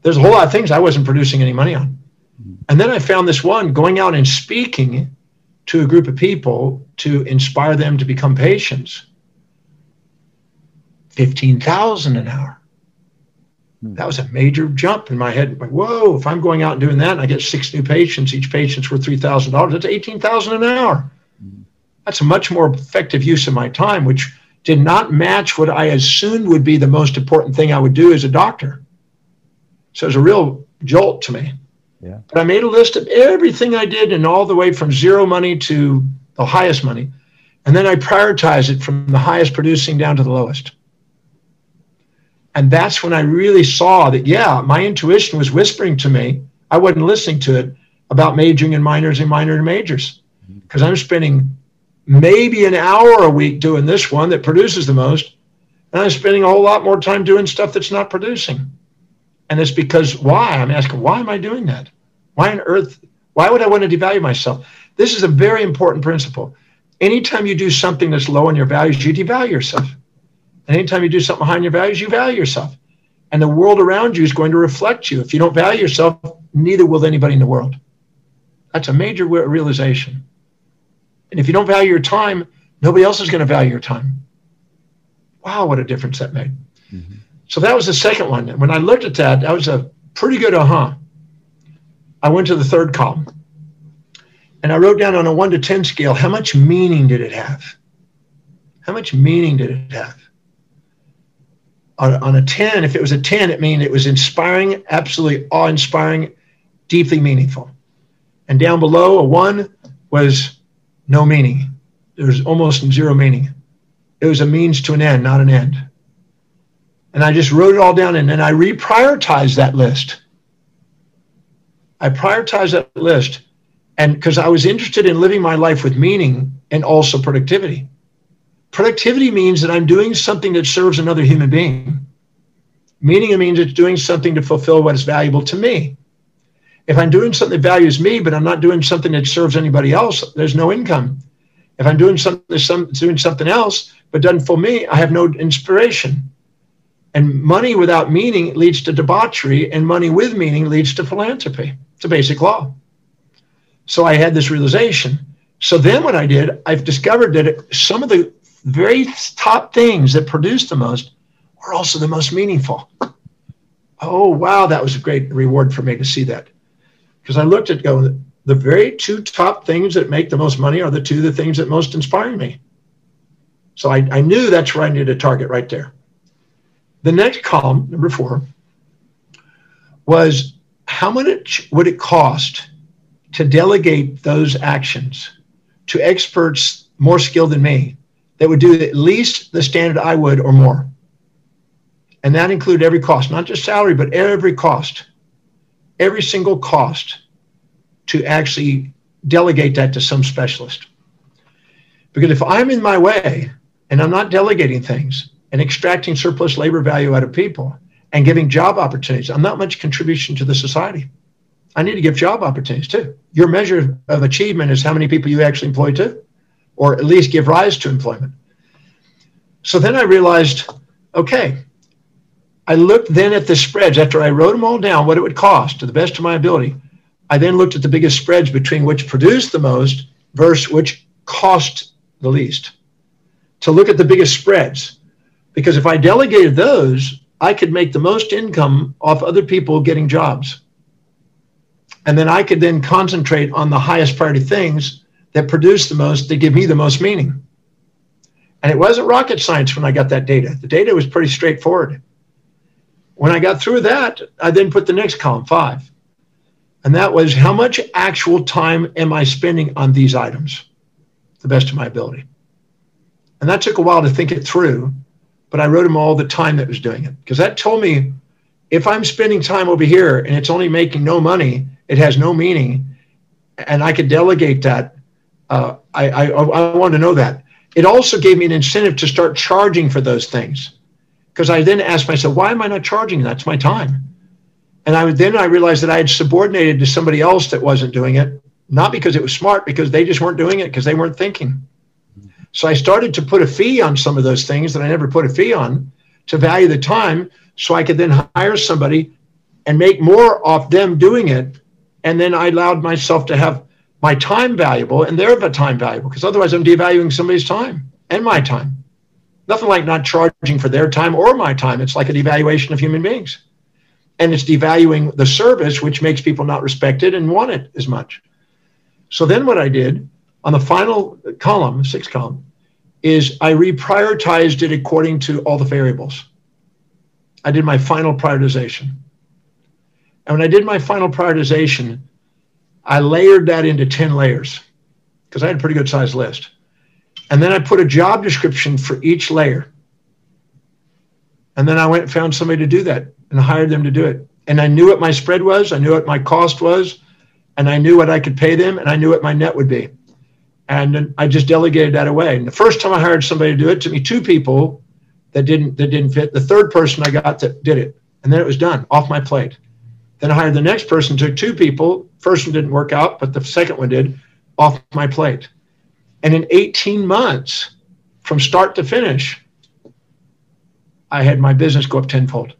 There's a whole lot of things I wasn't producing any money on. And then I found this one going out and speaking to a group of people to inspire them to become patients. 15,000 an hour. Hmm. That was a major jump in my head. Like, whoa, if I'm going out and doing that and I get six new patients, each patient's worth $3,000, that's 18000 an hour. Hmm. That's a much more effective use of my time, which did not match what I assumed would be the most important thing I would do as a doctor. So it was a real jolt to me. Yeah. But I made a list of everything I did and all the way from zero money to the highest money. And then I prioritized it from the highest producing down to the lowest. And that's when I really saw that, yeah, my intuition was whispering to me. I wasn't listening to it about majoring in minors and minor and majors mm-hmm. because I'm spending maybe an hour a week doing this one that produces the most. And I'm spending a whole lot more time doing stuff that's not producing. And it's because why? I'm asking, why am I doing that? Why on earth? Why would I want to devalue myself? This is a very important principle. Anytime you do something that's low in your values, you devalue yourself. Anytime you do something behind your values, you value yourself. And the world around you is going to reflect you. If you don't value yourself, neither will anybody in the world. That's a major realization. And if you don't value your time, nobody else is going to value your time. Wow, what a difference that made. Mm-hmm. So that was the second one. When I looked at that, that was a pretty good aha. I went to the third column and I wrote down on a one to 10 scale, how much meaning did it have? How much meaning did it have? on, on a 10, if it was a 10, it means it was inspiring, absolutely awe inspiring, deeply meaningful. And down below, a one was no meaning. There's almost zero meaning. It was a means to an end, not an end. And I just wrote it all down and then I reprioritized that list. I prioritized that list and because I was interested in living my life with meaning and also productivity. Productivity means that I'm doing something that serves another human being. Meaning it means it's doing something to fulfill what is valuable to me. If I'm doing something that values me, but I'm not doing something that serves anybody else, there's no income. If I'm doing something, doing something else, but doesn't fulfill me, I have no inspiration. And money without meaning leads to debauchery, and money with meaning leads to philanthropy. It's a basic law. So I had this realization. So then what I did, I've discovered that some of the very top things that produce the most are also the most meaningful. Oh, wow, that was a great reward for me to see that. Because I looked at go, the very two top things that make the most money are the two the things that most inspire me. So I, I knew that's where I needed to target right there. The next column, number four, was how much would it cost to delegate those actions to experts more skilled than me that would do at least the standard I would or more. And that included every cost, not just salary, but every cost, every single cost to actually delegate that to some specialist. Because if I'm in my way and I'm not delegating things and extracting surplus labor value out of people and giving job opportunities, I'm not much contribution to the society. I need to give job opportunities too. Your measure of achievement is how many people you actually employ too, or at least give rise to employment. So then I realized, okay, I looked then at the spreads after I wrote them all down, what it would cost to the best of my ability. I then looked at the biggest spreads between which produced the most versus which cost the least. To look at the biggest spreads, because if I delegated those, I could make the most income off other people getting jobs. And then I could then concentrate on the highest priority things that produce the most, that give me the most meaning. And it wasn't rocket science when I got that data. The data was pretty straightforward. When I got through that, I then put the next column, five. And that was how much actual time am I spending on these items, the best of my ability. And that took a while to think it through, but I wrote them all the time that was doing it because that told me if I'm spending time over here and it's only making no money, it has no meaning, and I could delegate that. Uh, I, I, I wanted to know that. It also gave me an incentive to start charging for those things because I then asked myself, why am I not charging? That's my time. And I then I realized that I had subordinated to somebody else that wasn't doing it, not because it was smart, because they just weren't doing it because they weren't thinking. So I started to put a fee on some of those things that I never put a fee on to value the time so I could then hire somebody and make more off them doing it and then I allowed myself to have my time valuable and their time valuable because otherwise I'm devaluing somebody's time and my time. Nothing like not charging for their time or my time. It's like a devaluation of human beings. And it's devaluing the service, which makes people not respected and want it as much. So then what I did on the final column, sixth column, is I reprioritized it according to all the variables. I did my final prioritization. And when I did my final prioritization, I layered that into 10 layers because I had a pretty good sized list. And then I put a job description for each layer. And then I went and found somebody to do that and hired them to do it. And I knew what my spread was, I knew what my cost was, and I knew what I could pay them, and I knew what my net would be. And I just delegated that away. And the first time I hired somebody to do it, it took me two people that didn't that didn't fit. The third person I got that did it. And then it was done off my plate. Then I hired the next person, took two people. First one didn't work out, but the second one did off my plate. And in 18 months, from start to finish, I had my business go up tenfold.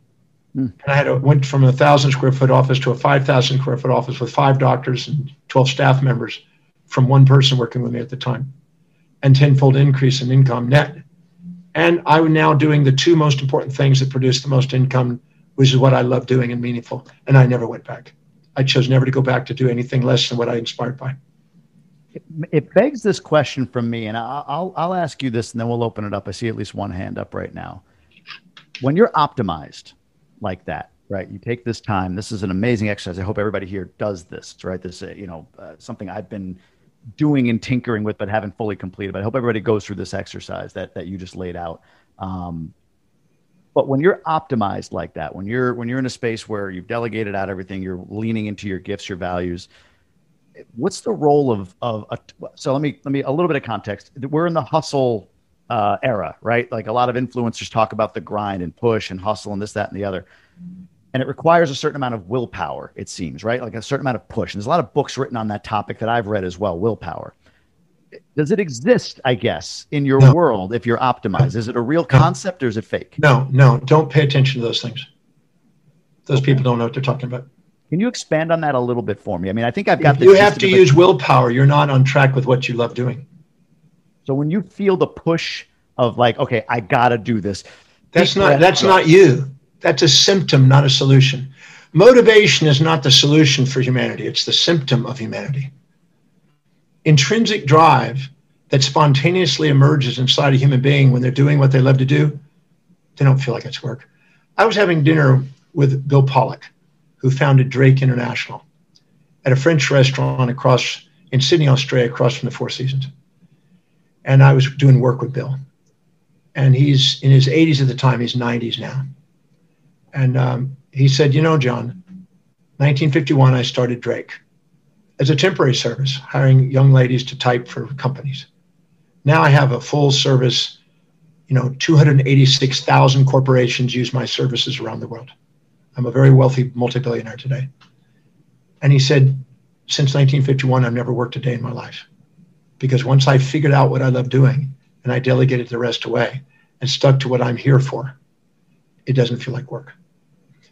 Mm. And I had a, went from a thousand square foot office to a 5,000 square foot office with five doctors and 12 staff members from one person working with me at the time, and tenfold increase in income net. And I was now doing the two most important things that produce the most income which is what I love doing and meaningful. And I never went back. I chose never to go back to do anything less than what I inspired by. It, begs this question from me, and I'll, I'll ask you this, and then we'll open it up. I see at least one hand up right now. When you're optimized like that, right? You take this time. This is an amazing exercise. I hope everybody here does this, right? This, uh, you know, uh, something I've been doing and tinkering with, but haven't fully completed. But I hope everybody goes through this exercise that that you just laid out. Um, but when you're optimized like that, when you're when you're in a space where you've delegated out everything, you're leaning into your gifts, your values. What's the role of of a, so let me let me a little bit of context. We're in the hustle uh, era, right? Like a lot of influencers talk about the grind and push and hustle and this, that, and the other. And it requires a certain amount of willpower, it seems, right? Like a certain amount of push. And there's a lot of books written on that topic that I've read as well, willpower does it exist, I guess, in your No. world if you're optimized? Is it a real concept or is it fake? No, no, don't pay attention to those things. Those people don't know what they're talking about. Can you expand on that a little bit for me? I mean, I think I've got the you have to use willpower. You're not on track with what you love doing. So when you feel the push of like, okay, I gotta do this. That's not that's not you. That's a symptom, not a solution. Motivation is not the solution for humanity. It's the symptom of humanity. Intrinsic drive that spontaneously emerges inside a human being when they're doing what they love to do, they don't feel like it's work. I was having dinner with Bill Pollock, who founded Drake International, at a French restaurant across in Sydney, Australia, across from the Four Seasons. And I was doing work with Bill and he's in his 80s at the time. He's 90s now. And um, he said, You know, John, 1951, I started Drake as a temporary service, hiring young ladies to type for companies. Now I have a full service, you know, 286,000 corporations use my services around the world. I'm a very wealthy multi-billionaire today. And he said, Since 1951, I've never worked a day in my life because once I figured out what I love doing, and I delegated the rest away and stuck to what I'm here for, it doesn't feel like work.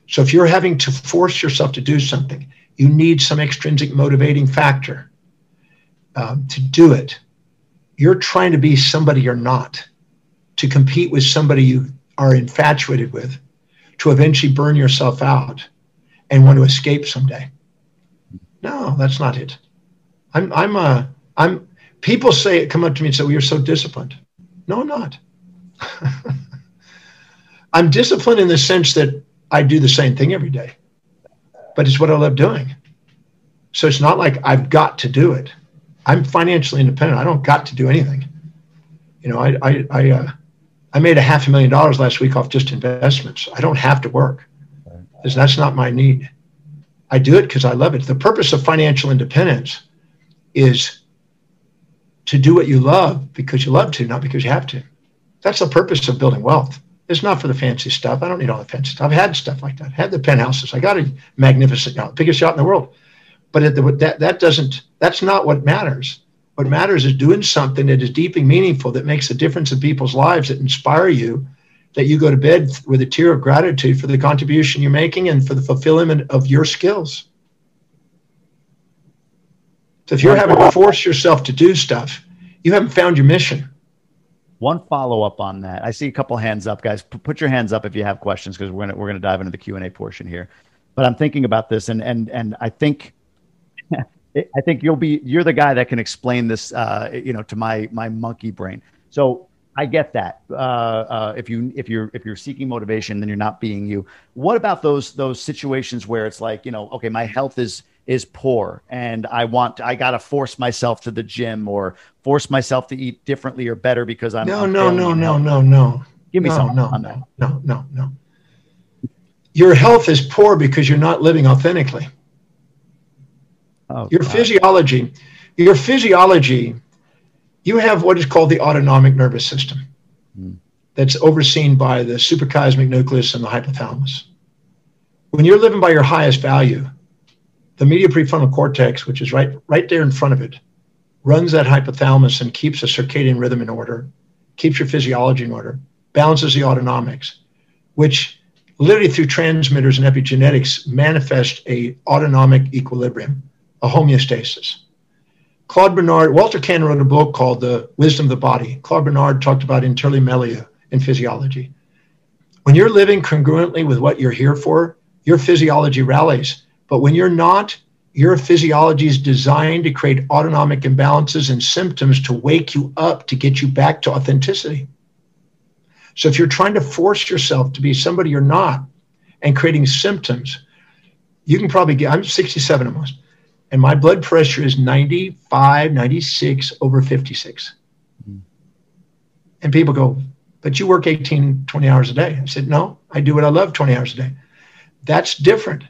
So if you're having to force yourself to do something, you need some extrinsic motivating factor um, to do it. You're trying to be somebody you're not, to compete with somebody you are infatuated with, to eventually burn yourself out and want to escape someday. No, that's not it. I'm, I'm, uh, I'm, people say it come up to me and say, "Well, you're so disciplined." No, I'm not. I'm disciplined in the sense that I do the same thing every day, but it's what I love doing. So it's not like I've got to do it. I'm financially independent. I don't got to do anything. You know, I I I, uh, I made a half a million dollars last week off just investments. I don't have to work. Because That's not my need. I do it because I love it. The purpose of financial independence is to do what you love because you love to, not because you have to. That's the purpose of building wealth. It's not for the fancy stuff. I don't need all the fancy stuff. I've had stuff like that. I had the penthouses. I got a magnificent yacht, biggest yacht in the world. But that that doesn't. That's not what matters. What matters is doing something that is deep and meaningful, that makes a difference in people's lives, that inspire you, that you go to bed with a tear of gratitude for the contribution you're making and for the fulfillment of your skills. So if you're having to force yourself to do stuff, you haven't found your mission. One follow up on that. I see a couple hands up, guys. P- put your hands up if you have questions because we're gonna we're gonna dive into the Q and A portion here. But I'm thinking about this, and and and I think I think you'll be you're the guy that can explain this, uh, you know, to my my monkey brain. So I get that. Uh, uh, if you if you're if you're seeking motivation, then you're not being you. What about those those situations where it's like, you know, okay, my health is is poor and I want I got to force myself to the gym or force myself to eat differently or better because I'm No, I'm no, no, no, no, no. Give me no, some no, no, no, no, no. Your health is poor because you're not living authentically. Oh, Your God. physiology, your physiology, you have what is called the autonomic nervous system Hmm. that's overseen by the suprachiasmatic nucleus and the hypothalamus. When you're living by your highest value, the medial prefrontal cortex, which is right, right there in front of it, runs that hypothalamus and keeps a circadian rhythm in order, keeps your physiology in order, balances the autonomics, which literally through transmitters and epigenetics manifest a autonomic equilibrium, a homeostasis. Claude Bernard, Walter Cannon wrote a book called The Wisdom of the Body. Claude Bernard talked about intermelia in physiology. When you're living congruently with what you're here for, your physiology rallies. But when you're not, your physiology is designed to create autonomic imbalances and symptoms to wake you up to get you back to authenticity. So if you're trying to force yourself to be somebody you're not and creating symptoms, you can probably get, I'm 67 almost, and my blood pressure is 95, 96 over 56. And people go, but you work 18, 20 hours a day. I said, no, I do what I love 20 hours a day. That's different.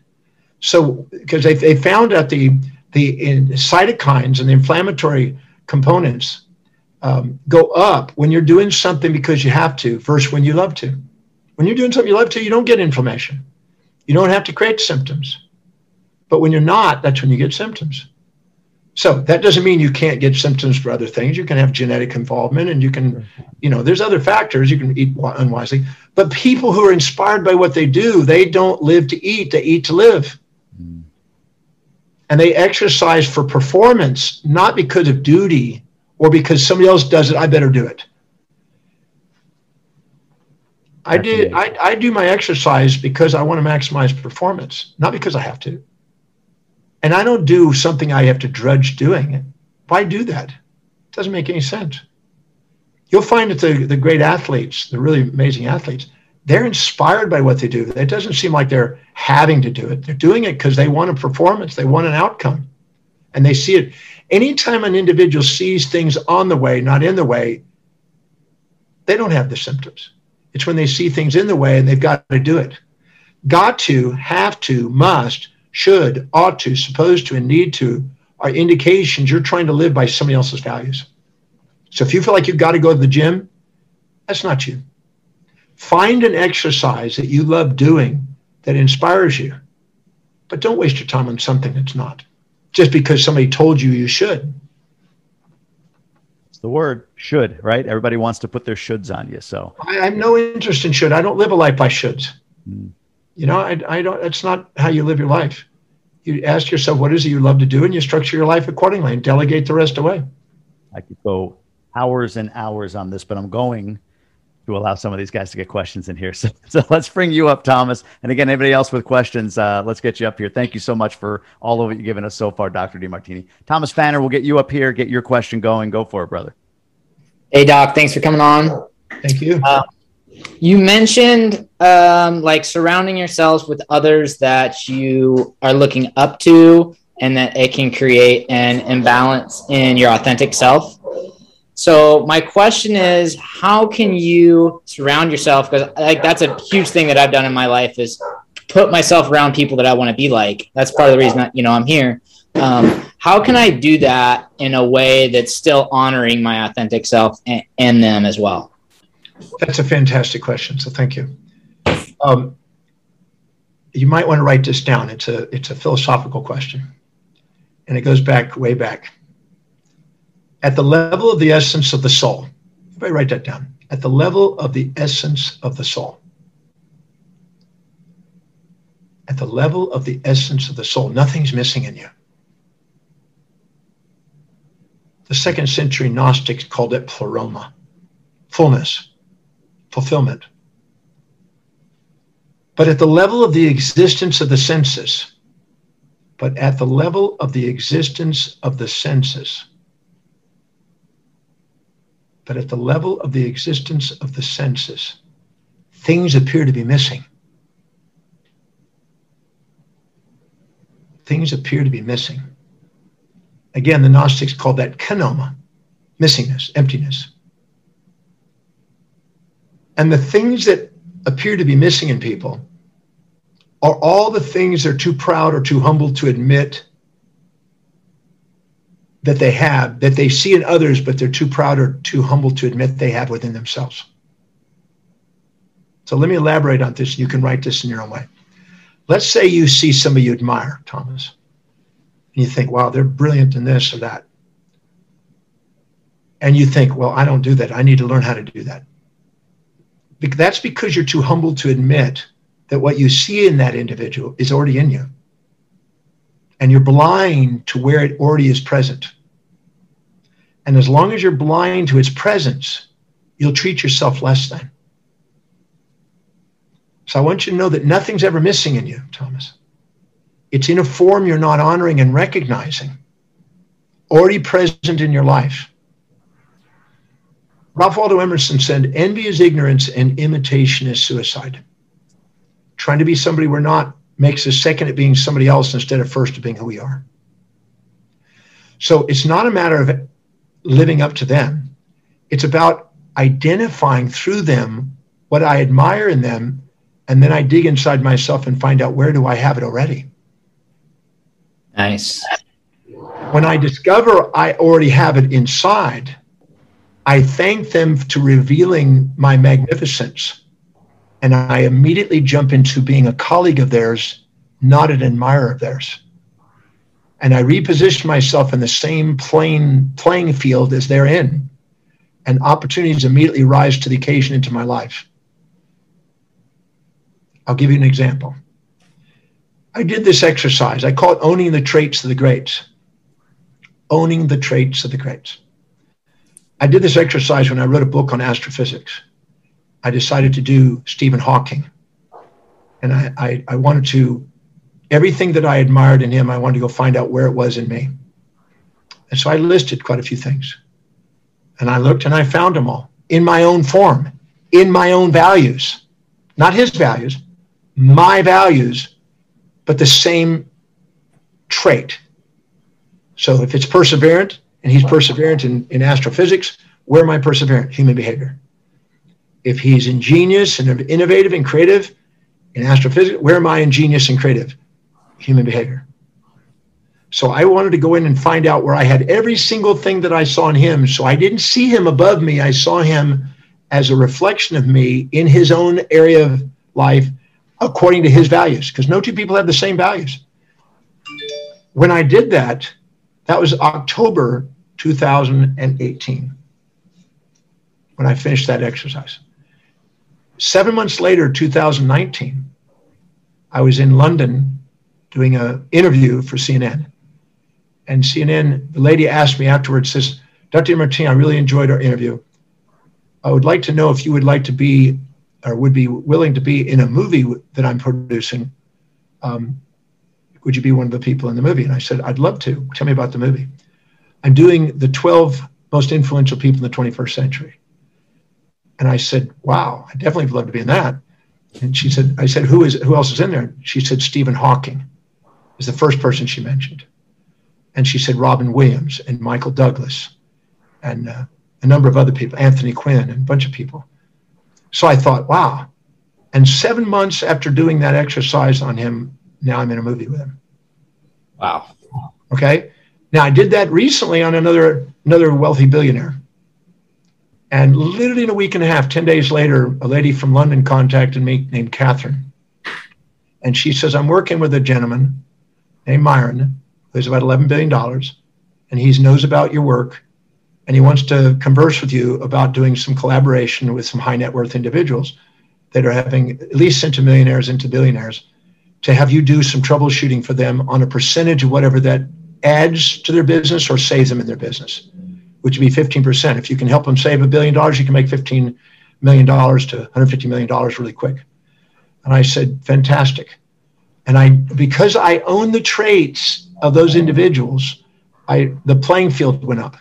So, because they, they found out the, the in cytokines and the inflammatory components um, go up when you're doing something because you have to versus when you love to. When you're doing something you love to, you don't get inflammation. You don't have to create symptoms. But when you're not, that's when you get symptoms. So that doesn't mean you can't get symptoms for other things. You can have genetic involvement and you can, you know, there's other factors. You can eat unwisely. But people who are inspired by what they do, they don't live to eat, they eat to live. Mm. And they exercise for performance, not because of duty or because somebody else does it, I better do it. I did I, I do my exercise because I want to maximize performance, not because I have to. And I don't do something I have to drudge doing. Why do that? It doesn't make any sense. You'll find that the, the great athletes, the really amazing athletes, they're inspired by what they do. It doesn't seem like they're having to do it. They're doing it because they want a performance, they want an outcome, and they see it. Anytime an individual sees things on the way, not in the way, they don't have the symptoms. It's when they see things in the way and they've got to do it. Got to, have to, must should, ought to, supposed to, and need to are indications you're trying to live by somebody else's values. So if you feel like you've got to go to the gym, that's not you. Find an exercise that you love doing that inspires you, but don't waste your time on something that's not just because somebody told you you should. It's the word should, right? Everybody wants to put their shoulds on you. So I, I have no interest in should. I don't live a life by shoulds. Mm. You know, I, I don't, that's not how you live your life. You ask yourself, what is it you love to do? And you structure your life accordingly and delegate the rest away. I could go hours and hours on this, but I'm going to allow some of these guys to get questions in here. So, so let's bring you up, Thomas. And again, anybody else with questions, uh, let's get you up here. Thank you so much for all of what you've given us so far, Dr. Demartini. Thomas Fanner, we'll get you up here, get your question going. Go for it, brother. Hey, Doc. Thanks for coming on. Thank you. Uh, you mentioned um, like surrounding yourselves with others that you are looking up to and that it can create an imbalance in your authentic self. So my question is, how can you surround yourself? Because like that's a huge thing that I've done in my life is put myself around people that I want to be like. That's part of the reason that you know I'm here. Um, how can I do that in a way that's still honoring my authentic self and, and them as well? That's a fantastic question. So thank you. Um, you might want to write this down. It's a it's a philosophical question, and it goes back way back. At the level of the essence of the soul, everybody write that down. At the level of the essence of the soul. At the level of the essence of the soul, nothing's missing in you. The second century Gnostics called it pleroma, fullness fulfillment. But at the level of the existence of the senses, but at the level of the existence of the senses, but at the level of the existence of the senses, things appear to be missing. Things appear to be missing. Again, the Gnostics called that kenoma, missingness, emptiness. And the things that appear to be missing in people are all the things they're too proud or too humble to admit that they have, that they see in others, but they're too proud or too humble to admit they have within themselves. So let me elaborate on this. You can write this in your own way. Let's say you see somebody you admire, Thomas, and you think, wow, they're brilliant in this or that. And you think, well, I don't do that. I need to learn how to do that that's because you're too humble to admit that what you see in that individual is already in you. And you're blind to where it already is present. And as long as you're blind to its presence, you'll treat yourself less than. So I want you to know that nothing's ever missing in you, Thomas. It's in a form you're not honoring and recognizing, already present in your life. Ralph Waldo Emerson said, envy is ignorance and imitation is suicide. Trying to be somebody we're not makes us second at being somebody else instead of first at being who we are. So it's not a matter of living up to them. It's about identifying through them what I admire in them. And then I dig inside myself and find out where do I have it already. Nice. When I discover I already have it inside, I thank them to revealing my magnificence. And I immediately jump into being a colleague of theirs, not an admirer of theirs. and I reposition myself in the same playing field as they're in, and opportunities immediately rise to the occasion into my life. I'll give you an example. I did this exercise. I call it owning the traits of the greats. Owning the traits of the greats. I did this exercise when I wrote a book on astrophysics. I decided to do Stephen Hawking. And I, I, I wanted to everything that I admired in him, I wanted to go find out where it was in me. And so I listed quite a few things. And I looked and I found them all in my own form, in my own values, not his values, my values, but the same trait. So if it's perseverant and he's perseverant in, in astrophysics, where am I perseverant? Human behavior. If he's ingenious and innovative and creative in astrophysics, where am I ingenious and creative? human behavior. So I wanted to go in and find out where I had every single thing that I saw in him. So I didn't see him above me. I saw him as a reflection of me in his own area of life according to his values, because no two people have the same values. When I did that, that was October 2018 when I finished that exercise. Seven months later, 2019, I was in London doing an interview for CNN. And CNN, the lady asked me afterwards, says, Dr. Demartini, I really enjoyed our interview. I would like to know if you would like to be or would be willing to be in a movie that I'm producing. Um, would you be one of the people in the movie? And I said, I'd love to. Tell me about the movie. I'm doing the 12 most influential people in the 21st century. And I said, wow, I definitely would love to be in that. And she said, I said, who is who else is in there? She said, Stephen Hawking is the first person she mentioned. And she said Robin Williams and Michael Douglas and uh, a number of other people, Anthony Quinn and a bunch of people. So I thought, wow. And seven months after doing that exercise on him, now I'm in a movie with him. Wow. Okay. Now I did that recently on another another wealthy billionaire. And literally in a week and a half, 10 days later, a lady from London contacted me named Catherine. And she says, I'm working with a gentleman named Myron, who has about $11 billion, and he knows about your work, and he wants to converse with you about doing some collaboration with some high net worth individuals that are having at least sent into millionaires into billionaires to have you do some troubleshooting for them on a percentage of whatever that adds to their business or saves them in their business, which would be 15%. If you can help them save a billion dollars, you can make $15 million to $150 million really quick. And I said, fantastic. And I, because I own the traits of those individuals, I, the playing field went up.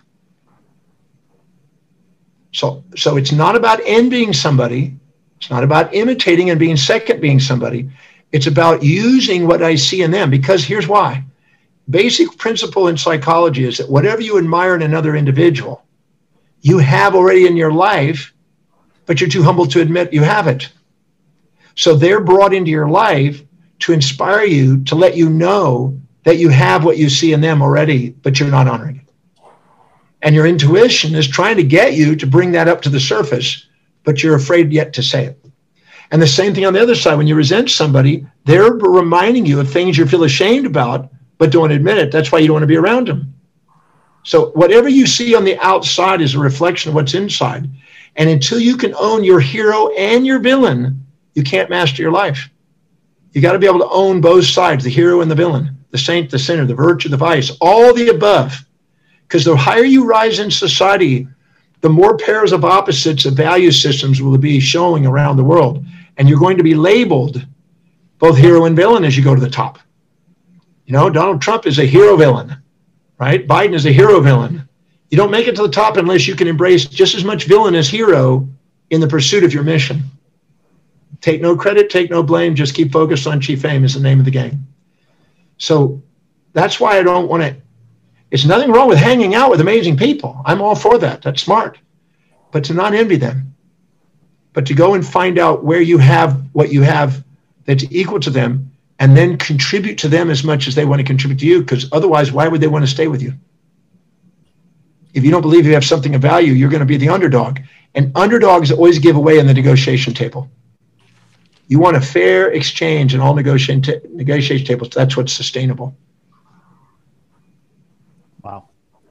So, so it's not about envying somebody. It's not about imitating and being second being somebody. It's about using what I see in them because here's why. Basic principle in psychology is that whatever you admire in another individual, you have already in your life, but you're too humble to admit you have it. So they're brought into your life to inspire you, to let you know that you have what you see in them already, but you're not honoring it. And your intuition is trying to get you to bring that up to the surface, but you're afraid yet to say it. And the same thing on the other side, when you resent somebody, they're reminding you of things you feel ashamed about, but don't admit it. That's why you don't want to be around them. So whatever you see on the outside is a reflection of what's inside. And until you can own your hero and your villain, you can't master your life. You got to be able to own both sides, the hero and the villain, the saint, the sinner, the virtue, the vice, all the above. Because the higher you rise in society, the more pairs of opposites of value systems will be showing around the world. And you're going to be labeled both hero and villain as you go to the top. You know, Donald Trump is a hero villain, right? Biden is a hero villain. You don't make it to the top unless you can embrace just as much villain as hero in the pursuit of your mission. Take no credit, take no blame, just keep focused on chief aim is the name of the game. So that's why I don't want to. It's nothing wrong with hanging out with amazing people. I'm all for that. That's smart. But to not envy them, but to go and find out where you have what you have that's equal to them and then contribute to them as much as they want to contribute to you. Because otherwise, why would they want to stay with you? If you don't believe you have something of value, you're going to be the underdog. And underdogs always give away in the negotiation table. You want a fair exchange in all negotiation, negotiation tables. That's what's sustainable.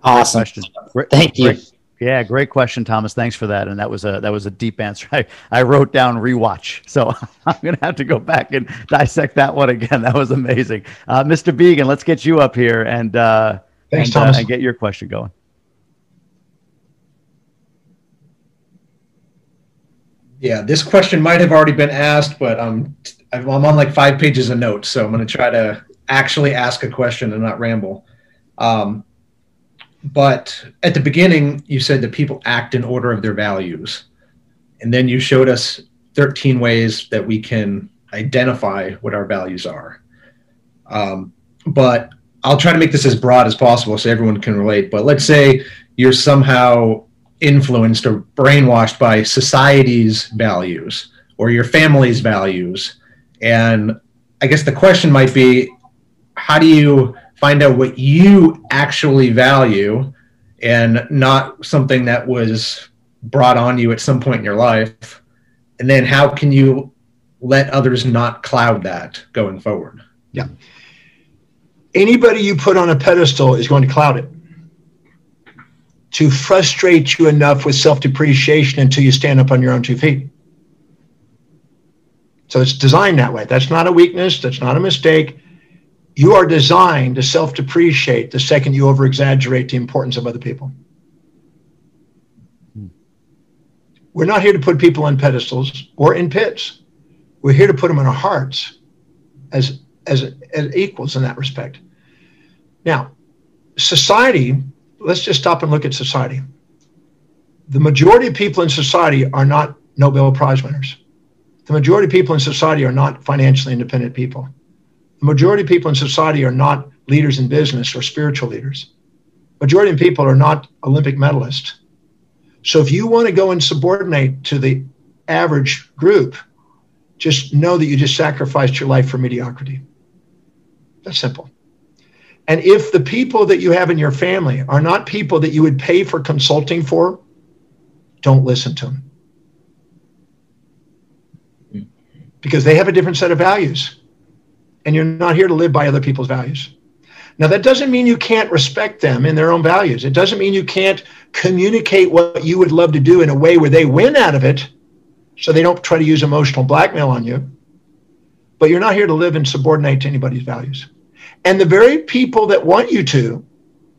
Awesome. Question. Great- Thank you. great- yeah, great question, Thomas. Thanks for that. And that was a that was a deep answer. I, I wrote down rewatch, so I'm gonna have to go back and dissect that one again. That was amazing, uh, Mr. Began. Let's get you up here and uh, Thanks, and, uh, Thomas. and get your question going. Yeah, this question might have already been asked, but I'm I'm on like five pages of notes, so I'm going to try to actually ask a question and not ramble. Um, but at the beginning, you said that people act in order of their values, and then you showed us 13 ways that we can identify what our values are. Um, but I'll try to make this as broad as possible so everyone can relate. But let's say you're somehow influenced or brainwashed by society's values or your family's values. And I guess the question might be how do you find out what you actually value and not something that was brought on you at some point in your life? And then how can you let others not cloud that going forward? Yeah. Anybody you put on a pedestal is going to cloud it to frustrate you enough with self depreciation until you stand up on your own two feet. So it's designed that way. That's not a weakness. That's not a mistake. You are designed to self depreciate the second you over exaggerate the importance of other people. Hmm. We're not here to put people on pedestals or in pits. We're here to put them in our hearts as, as, as equals in that respect. Now, society, let's just stop and look at society. The majority of people in society are not Nobel Prize winners. The majority of people in society are not financially independent people. The majority of people in society are not leaders in business or spiritual leaders. Majority of people are not Olympic medalists. So if you want to go and subordinate to the average group, just know that you just sacrificed your life for mediocrity. That's simple. And if the people that you have in your family are not people that you would pay for consulting for, don't listen to them. Hmm. Because they have a different set of values. And you're not here to live by other people's values. Now, that doesn't mean you can't respect them in their own values. It doesn't mean you can't communicate what you would love to do in a way where they win out of it so they don't try to use emotional blackmail on you. But you're not here to live and subordinate to anybody's values. And the very people that want you to,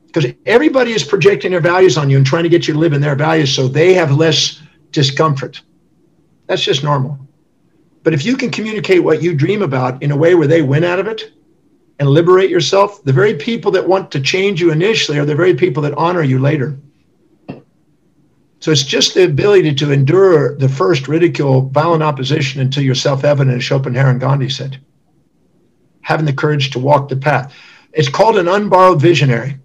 because everybody is projecting their values on you and trying to get you to live in their values so they have less discomfort. That's just normal. But if you can communicate what you dream about in a way where they win out of it and liberate yourself, the very people that want to change you initially are the very people that honor you later. So it's just the ability to endure the first ridicule, violent opposition until you're self evident, as Schopenhauer and Gandhi said. Having the courage to walk the path. It's called an unborrowed visionary.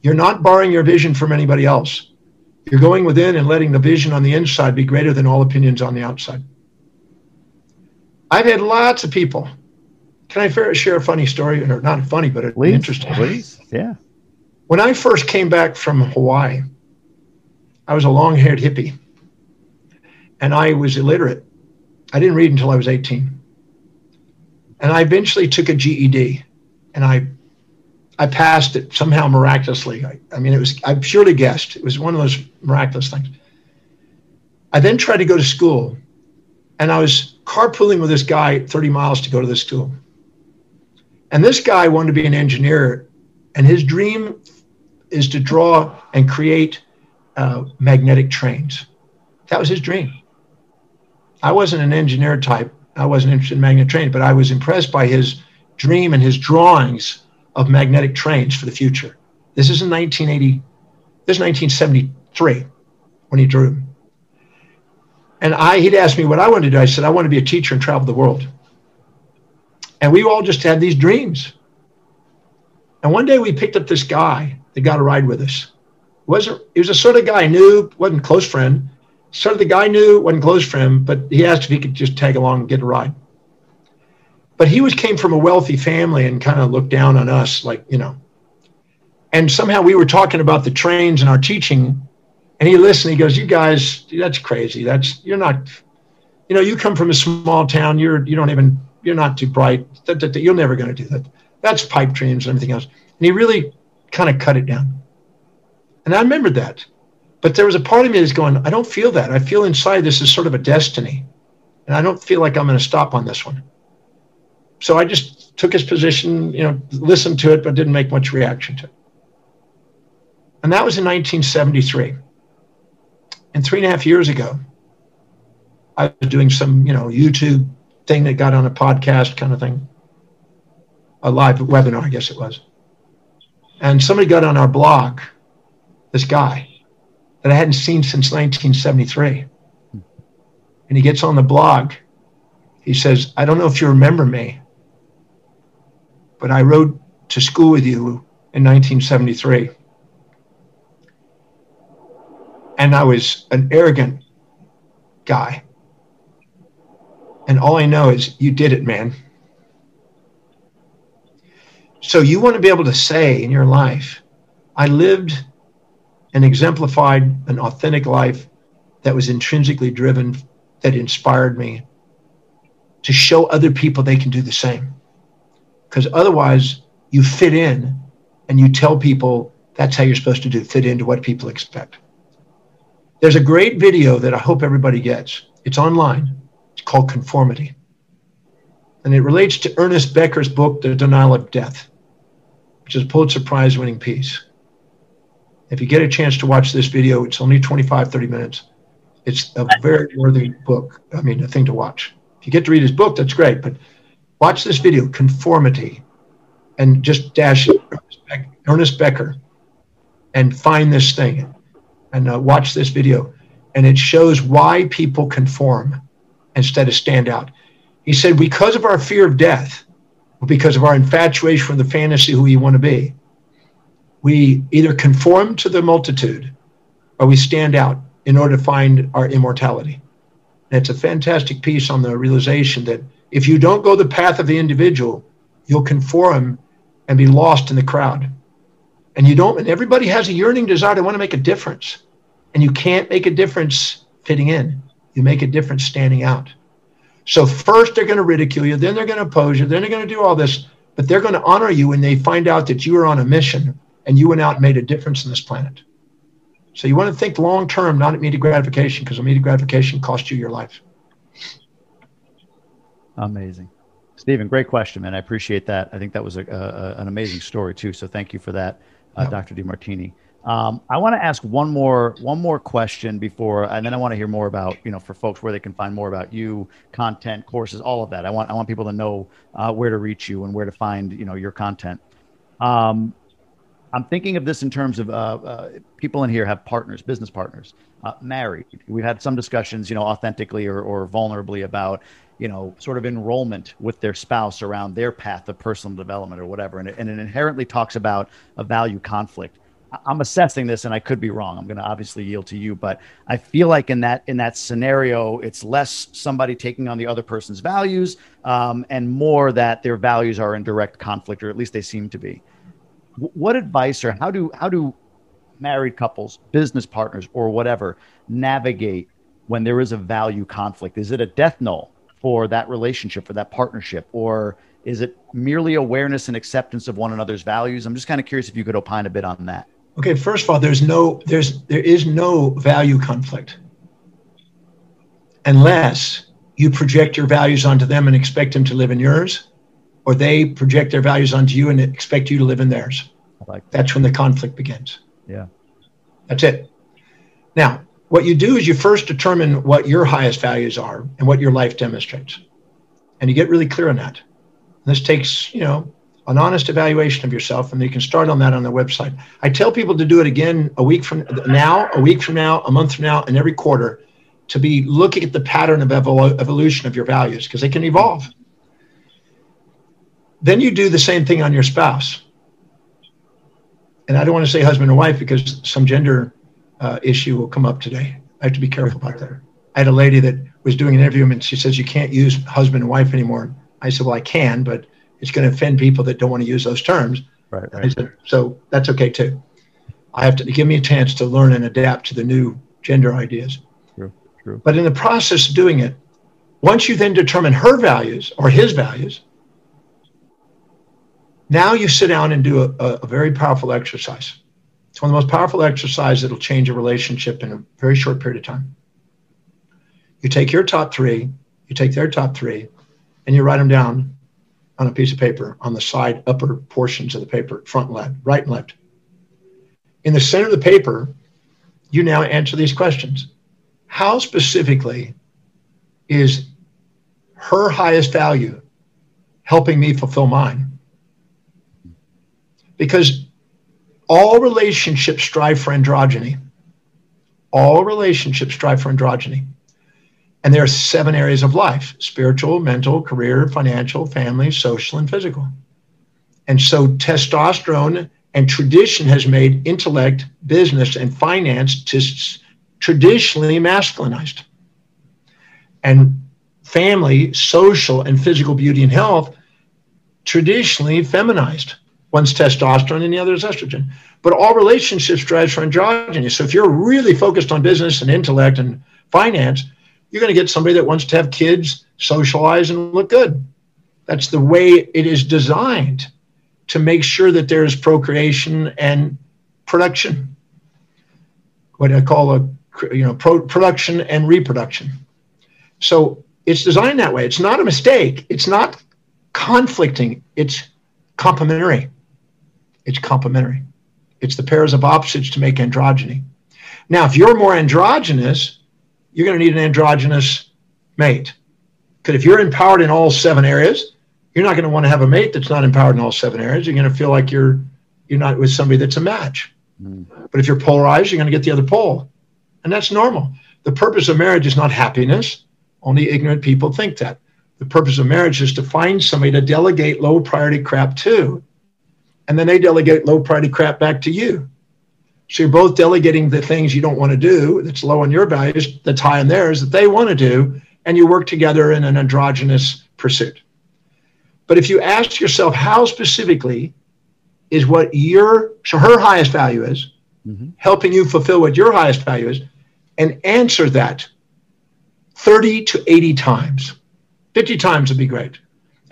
You're not borrowing your vision from anybody else. You're going within and letting the vision on the inside be greater than all opinions on the outside. I've had lots of people. Can I share a funny story? Or not funny, but Please, interesting. please, yeah. When I first came back from Hawaii, I was a long haired hippie and I was illiterate. I didn't read until I was 18. And I eventually took a GED and I I passed it somehow miraculously. I, I mean, it was, I surely guessed. It was one of those miraculous things. I then tried to go to school and I was carpooling with this guy 30 miles to go to this school. And this guy wanted to be an engineer, and his dream is to draw and create uh, magnetic trains. That was his dream. I wasn't an engineer type. I wasn't interested in magnetic trains, but I was impressed by his dream and his drawings of magnetic trains for the future. This is in 1980. This is 1973 when he drew. And I, he'd asked me what I wanted to do. I said, I want to be a teacher and travel the world. And we all just had these dreams. And one day we picked up this guy that got a ride with us. wasn't He was a sort of guy I knew, wasn't close friend. Sort of the guy knew, wasn't close friend, but he asked if he could just tag along and get a ride. But he was came from a wealthy family and kind of looked down on us, like, you know. And somehow we were talking about the trains and our teaching. And he listened, he goes, You guys, that's crazy. That's you're not, you know, you come from a small town, you're you don't even you're not too bright. That, that, that, you're never going to do that. That's pipe dreams and everything else. And he really kind of cut it down. And I remembered that. But there was a part of me that's going, I don't feel that. I feel inside this is sort of a destiny. And I don't feel like I'm going to stop on this one. So I just took his position, you know, listened to it, but didn't make much reaction to it. And that was in 1973. And three and a half years ago, I was doing some, you know, YouTube thing that got on a podcast kind of thing, a live webinar, I guess it was. And somebody got on our blog, this guy that I hadn't seen since 1973. And he gets on the blog. He says, I don't know if you remember me, but I rode to school with you in 1973. And I was an arrogant guy. And all I know is you did it, man. So you want to be able to say in your life, I lived and exemplified an authentic life that was intrinsically driven, that inspired me to show other people they can do the same. Because otherwise, you fit in and you tell people that's how you're supposed to do, fit into what people expect. There's a great video that I hope everybody gets. It's online. It's called Conformity. And it relates to Ernest Becker's book, The Denial of Death, which is a Pulitzer Prize winning piece. If you get a chance to watch this video, it's only 25, 30 minutes. It's a very worthy book. I mean, a thing to watch. If you get to read his book, that's great. But watch this video, Conformity, and just dash Ernest Becker and find this thing and uh, watch this video. And it shows why people conform instead of stand out. He said, because of our fear of death, because of our infatuation with the fantasy who we want to be, we either conform to the multitude or we stand out in order to find our immortality. And it's a fantastic piece on the realization that if you don't go the path of the individual, you'll conform and be lost in the crowd. And you don't, and everybody has a yearning desire to want to make a difference. And you can't make a difference fitting in. You make a difference standing out. So first they're going to ridicule you, then they're going to oppose you, then they're going to do all this, but they're going to honor you when they find out that you are on a mission and you went out and made a difference in this planet. So you want to think long term, not immediate gratification, because immediate gratification costs you your life. Amazing. Stephen, great question, man. I appreciate that. I think that was a, a an amazing story too. So thank you for that, uh. Dr. Demartini. Um, I want to ask one more one more question before, and then I want to hear more about you know for folks where they can find more about you, content, courses, all of that. I want I want people to know uh, where to reach you and where to find you know your content. Um, I'm thinking of this in terms of uh, uh, people in here have partners, business partners, uh, married. We've had some discussions, you know, authentically or, or vulnerably about you know, sort of enrollment with their spouse around their path of personal development or whatever. And it, and it inherently talks about a value conflict. I'm assessing this and I could be wrong. I'm going to obviously yield to you, but I feel like in that in that scenario, it's less somebody taking on the other person's values um, and more that their values are in direct conflict, or at least they seem to be. What advice or how do how do married couples, business partners, or whatever navigate when there is a value conflict? Is it a death knell for that relationship, for that partnership, or is it merely awareness and acceptance of one another's values? I'm just kind of curious if you could opine a bit on that. Okay, first of all, there's no there's there is no value conflict unless you project your values onto them and expect them to live in yours, or they project their values onto you and expect you to live in theirs. Like that. That's when the conflict begins. Yeah. That's it. Now, what you do is you first determine what your highest values are and what your life demonstrates. And you get really clear on that. And this takes, you know, an honest evaluation of yourself, and you can start on that on the website. I tell people to do it again a week from now, a week from now, a month from now, and every quarter to be looking at the pattern of evol- evolution of your values because they can evolve. Then you do the same thing on your spouse. And I don't want to say husband or wife because some gender uh, issue will come up today. I have to be careful about that. I had a lady that was doing an interview and she says, You can't use husband and wife anymore. I said, Well, I can, but it's going to offend people that don't want to use those terms. Right, right. I said, so that's okay too. I have to give me a chance to learn and adapt to the new gender ideas. True, true. But in the process of doing it, once you then determine her values or his values, now you sit down and do a, a very powerful exercise. It's one of the most powerful exercises that'll change a relationship in a very short period of time. You take your top three, you take their top three, and you write them down on a piece of paper on the side upper portions of the paper, front and left, right and left. In the center of the paper, you now answer these questions. How specifically is her highest value helping me fulfill mine? Because all relationships strive for androgyny. All relationships strive for androgyny. And there are seven areas of life spiritual, mental, career, financial, family, social, and physical. And so testosterone and tradition has made intellect, business, and finance just traditionally masculinized. And family, social, and physical beauty and health traditionally feminized. One's testosterone and the other is estrogen. But all relationships drive for androgyny. So if you're really focused on business and intellect and finance, you're going to get somebody that wants to have kids, socialize, and look good. That's the way it is designed to make sure that there is procreation and production. What I call a you know pro- production and reproduction. So it's designed that way. It's not a mistake. It's not conflicting. It's complementary. It's complementary. It's the pairs of opposites to make androgyny. Now, if you're more androgynous, you're going to need an androgynous mate. Because if you're empowered in all seven areas, you're not going to want to have a mate that's not empowered in all seven areas. You're going to feel like you're you're not with somebody that's a match. Mm. But if you're polarized, you're going to get the other pole, and that's normal. The purpose of marriage is not happiness. Only ignorant people think that. The purpose of marriage is to find somebody to delegate low priority crap to and then they delegate low priority crap back to you. So you're both delegating the things you don't want to do that's low on your values, that's high on theirs, that they want to do, and you work together in an androgynous pursuit. But if you ask yourself how specifically is what your so her highest value is, mm-hmm. helping you fulfill what your highest value is, and answer that 30 to 80 times. 50 times would be great.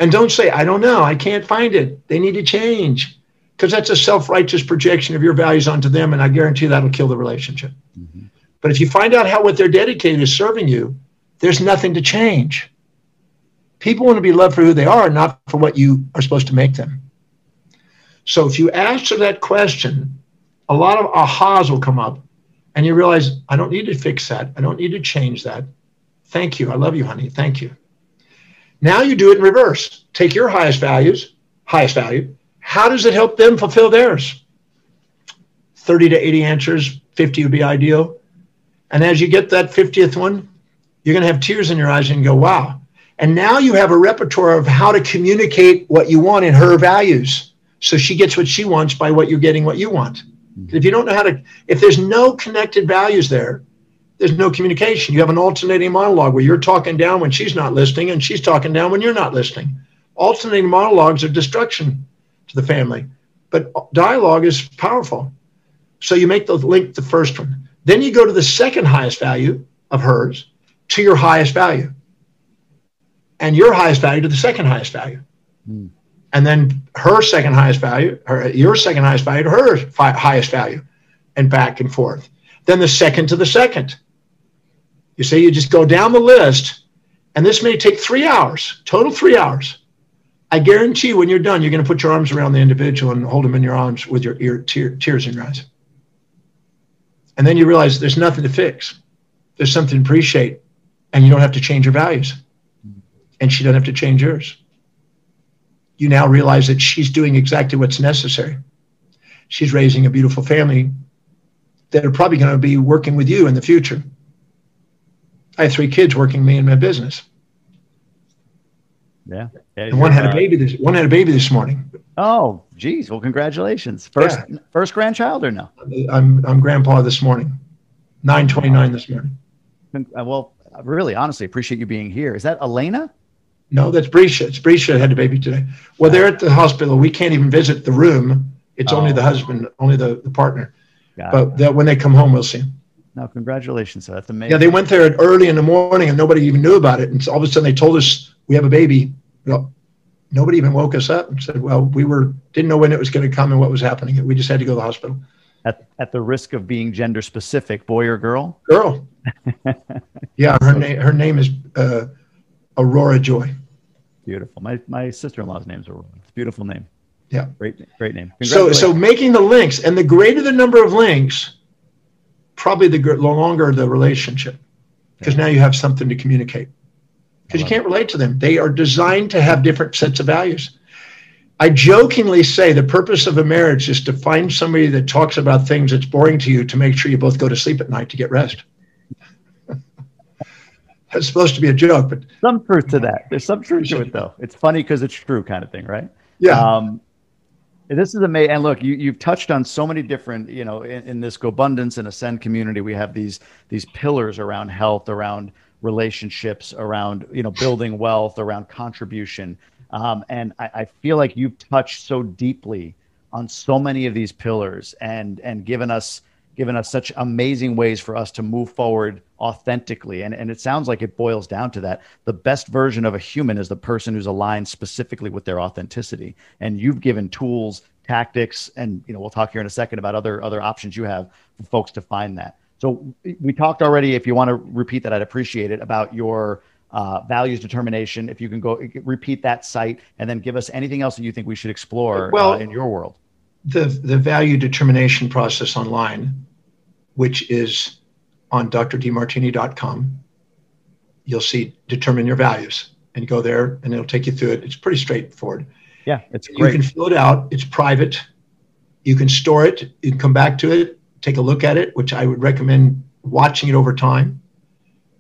And don't say, I don't know, I can't find it. They need to change because that's a self-righteous projection of your values onto them and i guarantee that'll kill the relationship. Mm-hmm. but if you find out how what they're dedicated is serving you there's nothing to change. People want to be loved for who they are not for what you are supposed to make them. So if you answer that question a lot of ahas will come up and you realize i don't need to fix that. I don't need to change that. Thank you. I love you honey. Thank you. Now you do it in reverse. Take your highest values highest value how does it help them fulfill theirs? 30 to 80 answers, 50 would be ideal. And as you get that 50th one, you're going to have tears in your eyes and go, wow. And now you have a repertoire of how to communicate what you want in her values. So she gets what she wants by what you're getting what you want. Mm-hmm. If you don't know how to, if there's no connected values there, there's no communication. You have an alternating monologue where you're talking down when she's not listening and she's talking down when you're not listening. Alternating monologues are destruction to the family. But dialogue is powerful. So you make the link the first one. Then you go to the second highest value of hers to your highest value. And your highest value to the second highest value. Mm. And then her second highest value, her, your second highest value to her fi- highest value, and back and forth. Then the second to the second. You see, you just go down the list, and this may take three hours, total three hours. I guarantee when you're done, you're going to put your arms around the individual and hold them in your arms with your ear, tear, tears in your eyes. And then you realize there's nothing to fix. There's something to appreciate, and you don't have to change your values. And she doesn't have to change yours. You now realize that she's doing exactly what's necessary. She's raising a beautiful family that are probably going to be working with you in the future. I have three kids working me in my business. Yeah. yeah and one had a baby this one had a baby this morning. Oh, geez. Well, congratulations. First yeah. first grandchild or no? I'm I'm grandpa this morning. 929 this morning. Uh, well, really honestly appreciate you being here. Is that Elena? No, that's Brescia. It's Brescia had a baby today. Well, they're at the hospital. We can't even visit the room. It's oh. only the husband, only the, the partner. Got but that, when they come home, we'll see them. No, congratulations. That's amazing. Yeah, they went there early in the morning and nobody even knew about it. And all of a sudden they told us we have a baby. Well, nobody even woke us up and said, well, we were didn't know when it was going to come and what was happening. We just had to go to the hospital. At, at the risk of being gender specific, boy or girl? Girl. yeah, her name her name is uh, Aurora Joy. Beautiful. My my sister in law's name is Aurora. It's a beautiful name. Yeah. Great great name. So so making the links and the greater the number of links, probably the longer the relationship, because now you have something to communicate. Because you can't relate to them. They are designed to have different sets of values. I jokingly say the purpose of a marriage is to find somebody that talks about things that's boring to you to make sure you both go to sleep at night to get rest. that's supposed to be a joke, but some truth to that. There's some truth to it, though. It's funny because it's true, kind of thing, right? Yeah. Um, this is amazing. And look, you, you've touched on so many different, you know, in, in this GoBundance and Ascend community, we have these these pillars around health, around relationships, around you know building wealth, around contribution. Um, and I, I, feel like you've touched so deeply on so many of these pillars and and given us given us such amazing ways for us to move forward authentically. And, and it sounds like it boils down to that. The best version of a human is the person who's aligned specifically with their authenticity. And you've given tools, tactics, and you know, we'll talk here in a second about other other options you have for folks to find that. So we talked already. If you want to repeat that, I'd appreciate it about your uh, values determination. If you can go repeat that site and then give us anything else that you think we should explore well, uh, in your world. The the value determination process online, which is on drdemartini.com. You'll see determine your values and go there and it'll take you through it. It's pretty straightforward. Yeah, it's great. You can fill it out. It's private. You can store it. You can come back to it take a look at it, which I would recommend watching it over time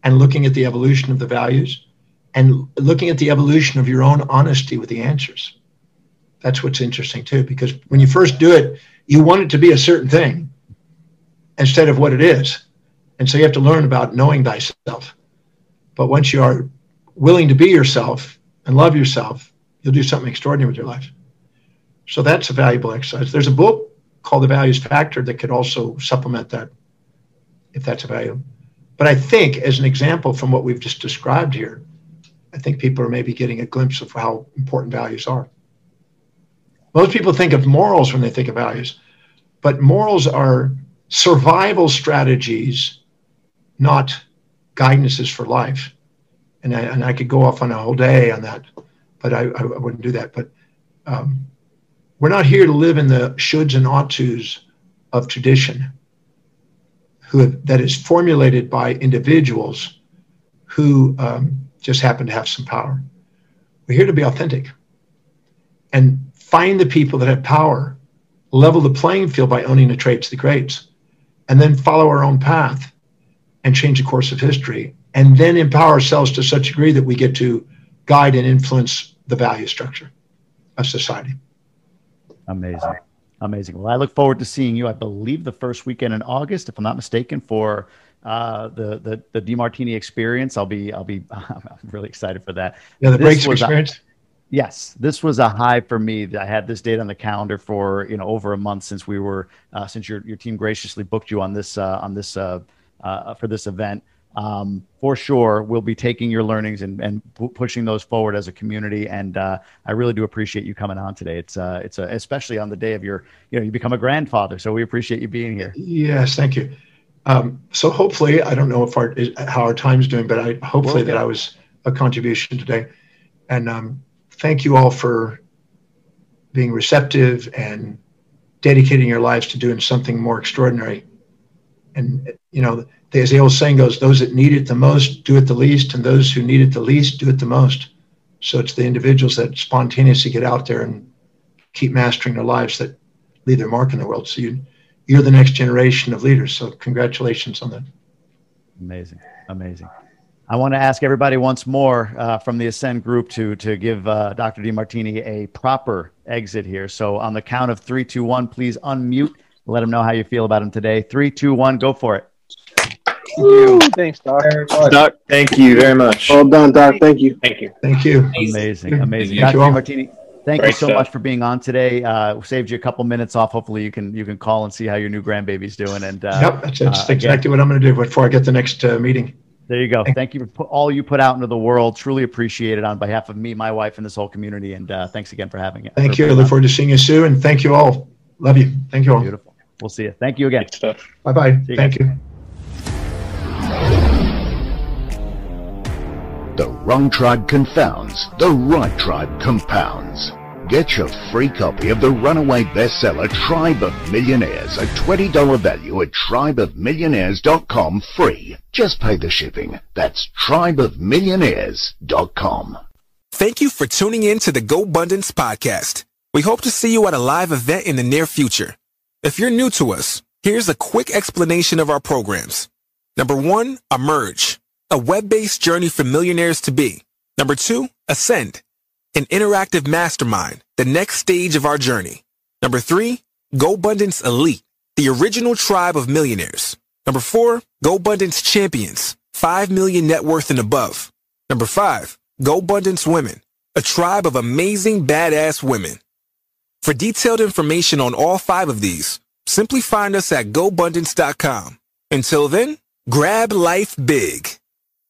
and looking at the evolution of the values and looking at the evolution of your own honesty with the answers. That's what's interesting too, because when you first do it, you want it to be a certain thing instead of what it is. And so you have to learn about knowing thyself. But once you are willing to be yourself and love yourself, you'll do something extraordinary with your life. So that's a valuable exercise. There's a book called the values factor that could also supplement that if that's a value. But I think, as an example from what we've just described here, I think people are maybe getting a glimpse of how important values are. Most people think of morals when they think of values, but morals are survival strategies, not guidances for life. And I, and I could go off on a whole day on that, but I, I wouldn't do that. But um, we're not here to live in the shoulds and ought tos of tradition who have, that is formulated by individuals who um, just happen to have some power. We're here to be authentic and find the people that have power, level the playing field by owning the traits, the greats, and then follow our own path and change the course of history, and then empower ourselves to such a degree that we get to guide and influence the value structure of society. Amazing. Amazing. Well, I look forward to seeing you. I believe the first weekend in August, if I'm not mistaken, for uh, the the the Demartini experience. I'll be I'll be I'm really excited for that. Yeah, the breaks experience. Yes, this was a high for me. I had this date on the calendar for you know over a month since we were uh, since your your team graciously booked you on this uh, on this uh, uh, for this event. Um, for sure we'll be taking your learnings and, and p- pushing those forward as a community and uh, i really do appreciate you coming on today. It's uh, it's a, especially on the day of your you know you become a grandfather so we appreciate you being here. Yes thank you. Um, so hopefully i don't know if our how our time's doing but i hopefully that i was a contribution today. And um, thank you all for being receptive and dedicating your lives to doing something more extraordinary and you know as the old saying goes, those that need it the most do it the least, and those who need it the least do it the most. So it's the individuals that spontaneously get out there and keep mastering their lives that leave their mark in the world. So you, you're the next generation of leaders. So congratulations on that. Amazing, amazing. I want to ask everybody once more uh, from the Ascend group to to give uh, Dr. Demartini a proper exit here. So on the count of three, two, one, please unmute. Let him know how you feel about him today. Three, two, one, go for it. Woo, thanks, Doc. Doc, thank you very much. Well done, Doc. Thank you. Thank you. Thank you. Amazing, amazing. Dr. Demartini, thank Great you so stuff. much for being on today. Uh, saved you a couple minutes off. Hopefully, you can you can call and see how your new grandbaby's doing. And uh, yep, that's, that's uh, exactly again, what I'm going to do before I get the next uh, meeting. There you go. Thank you for all you put out into the world. Truly appreciate it on behalf of me, my wife, and this whole community. And uh, thanks again for having it. Thank you. I look forward to seeing you soon. And thank you all. Love you. Thank you all. Beautiful. We'll see you. Thank you again. Bye bye. you Thank you. The wrong tribe confounds, the right tribe compounds. Get your free copy of the runaway bestseller Tribe of Millionaires, a $20 value at tribeofmillionaires.com free. Just pay the shipping. That's tribeofmillionaires.com. Thank you for tuning in to the GoBundance podcast. We hope to see you at a live event in the near future. If you're new to us, here's a quick explanation of our programs. Number one, Emerge, a web-based journey for millionaires to be. Number two, Ascend, an interactive mastermind, the next stage of our journey. Number three, GoBundance Elite, the original tribe of millionaires. Number four, GoBundance Champions, 5 million net worth and above. Number five, GoBundance Women, a tribe of amazing badass women. For detailed information on all five of these, simply find us at GoBundance.com. Until then, grab life big.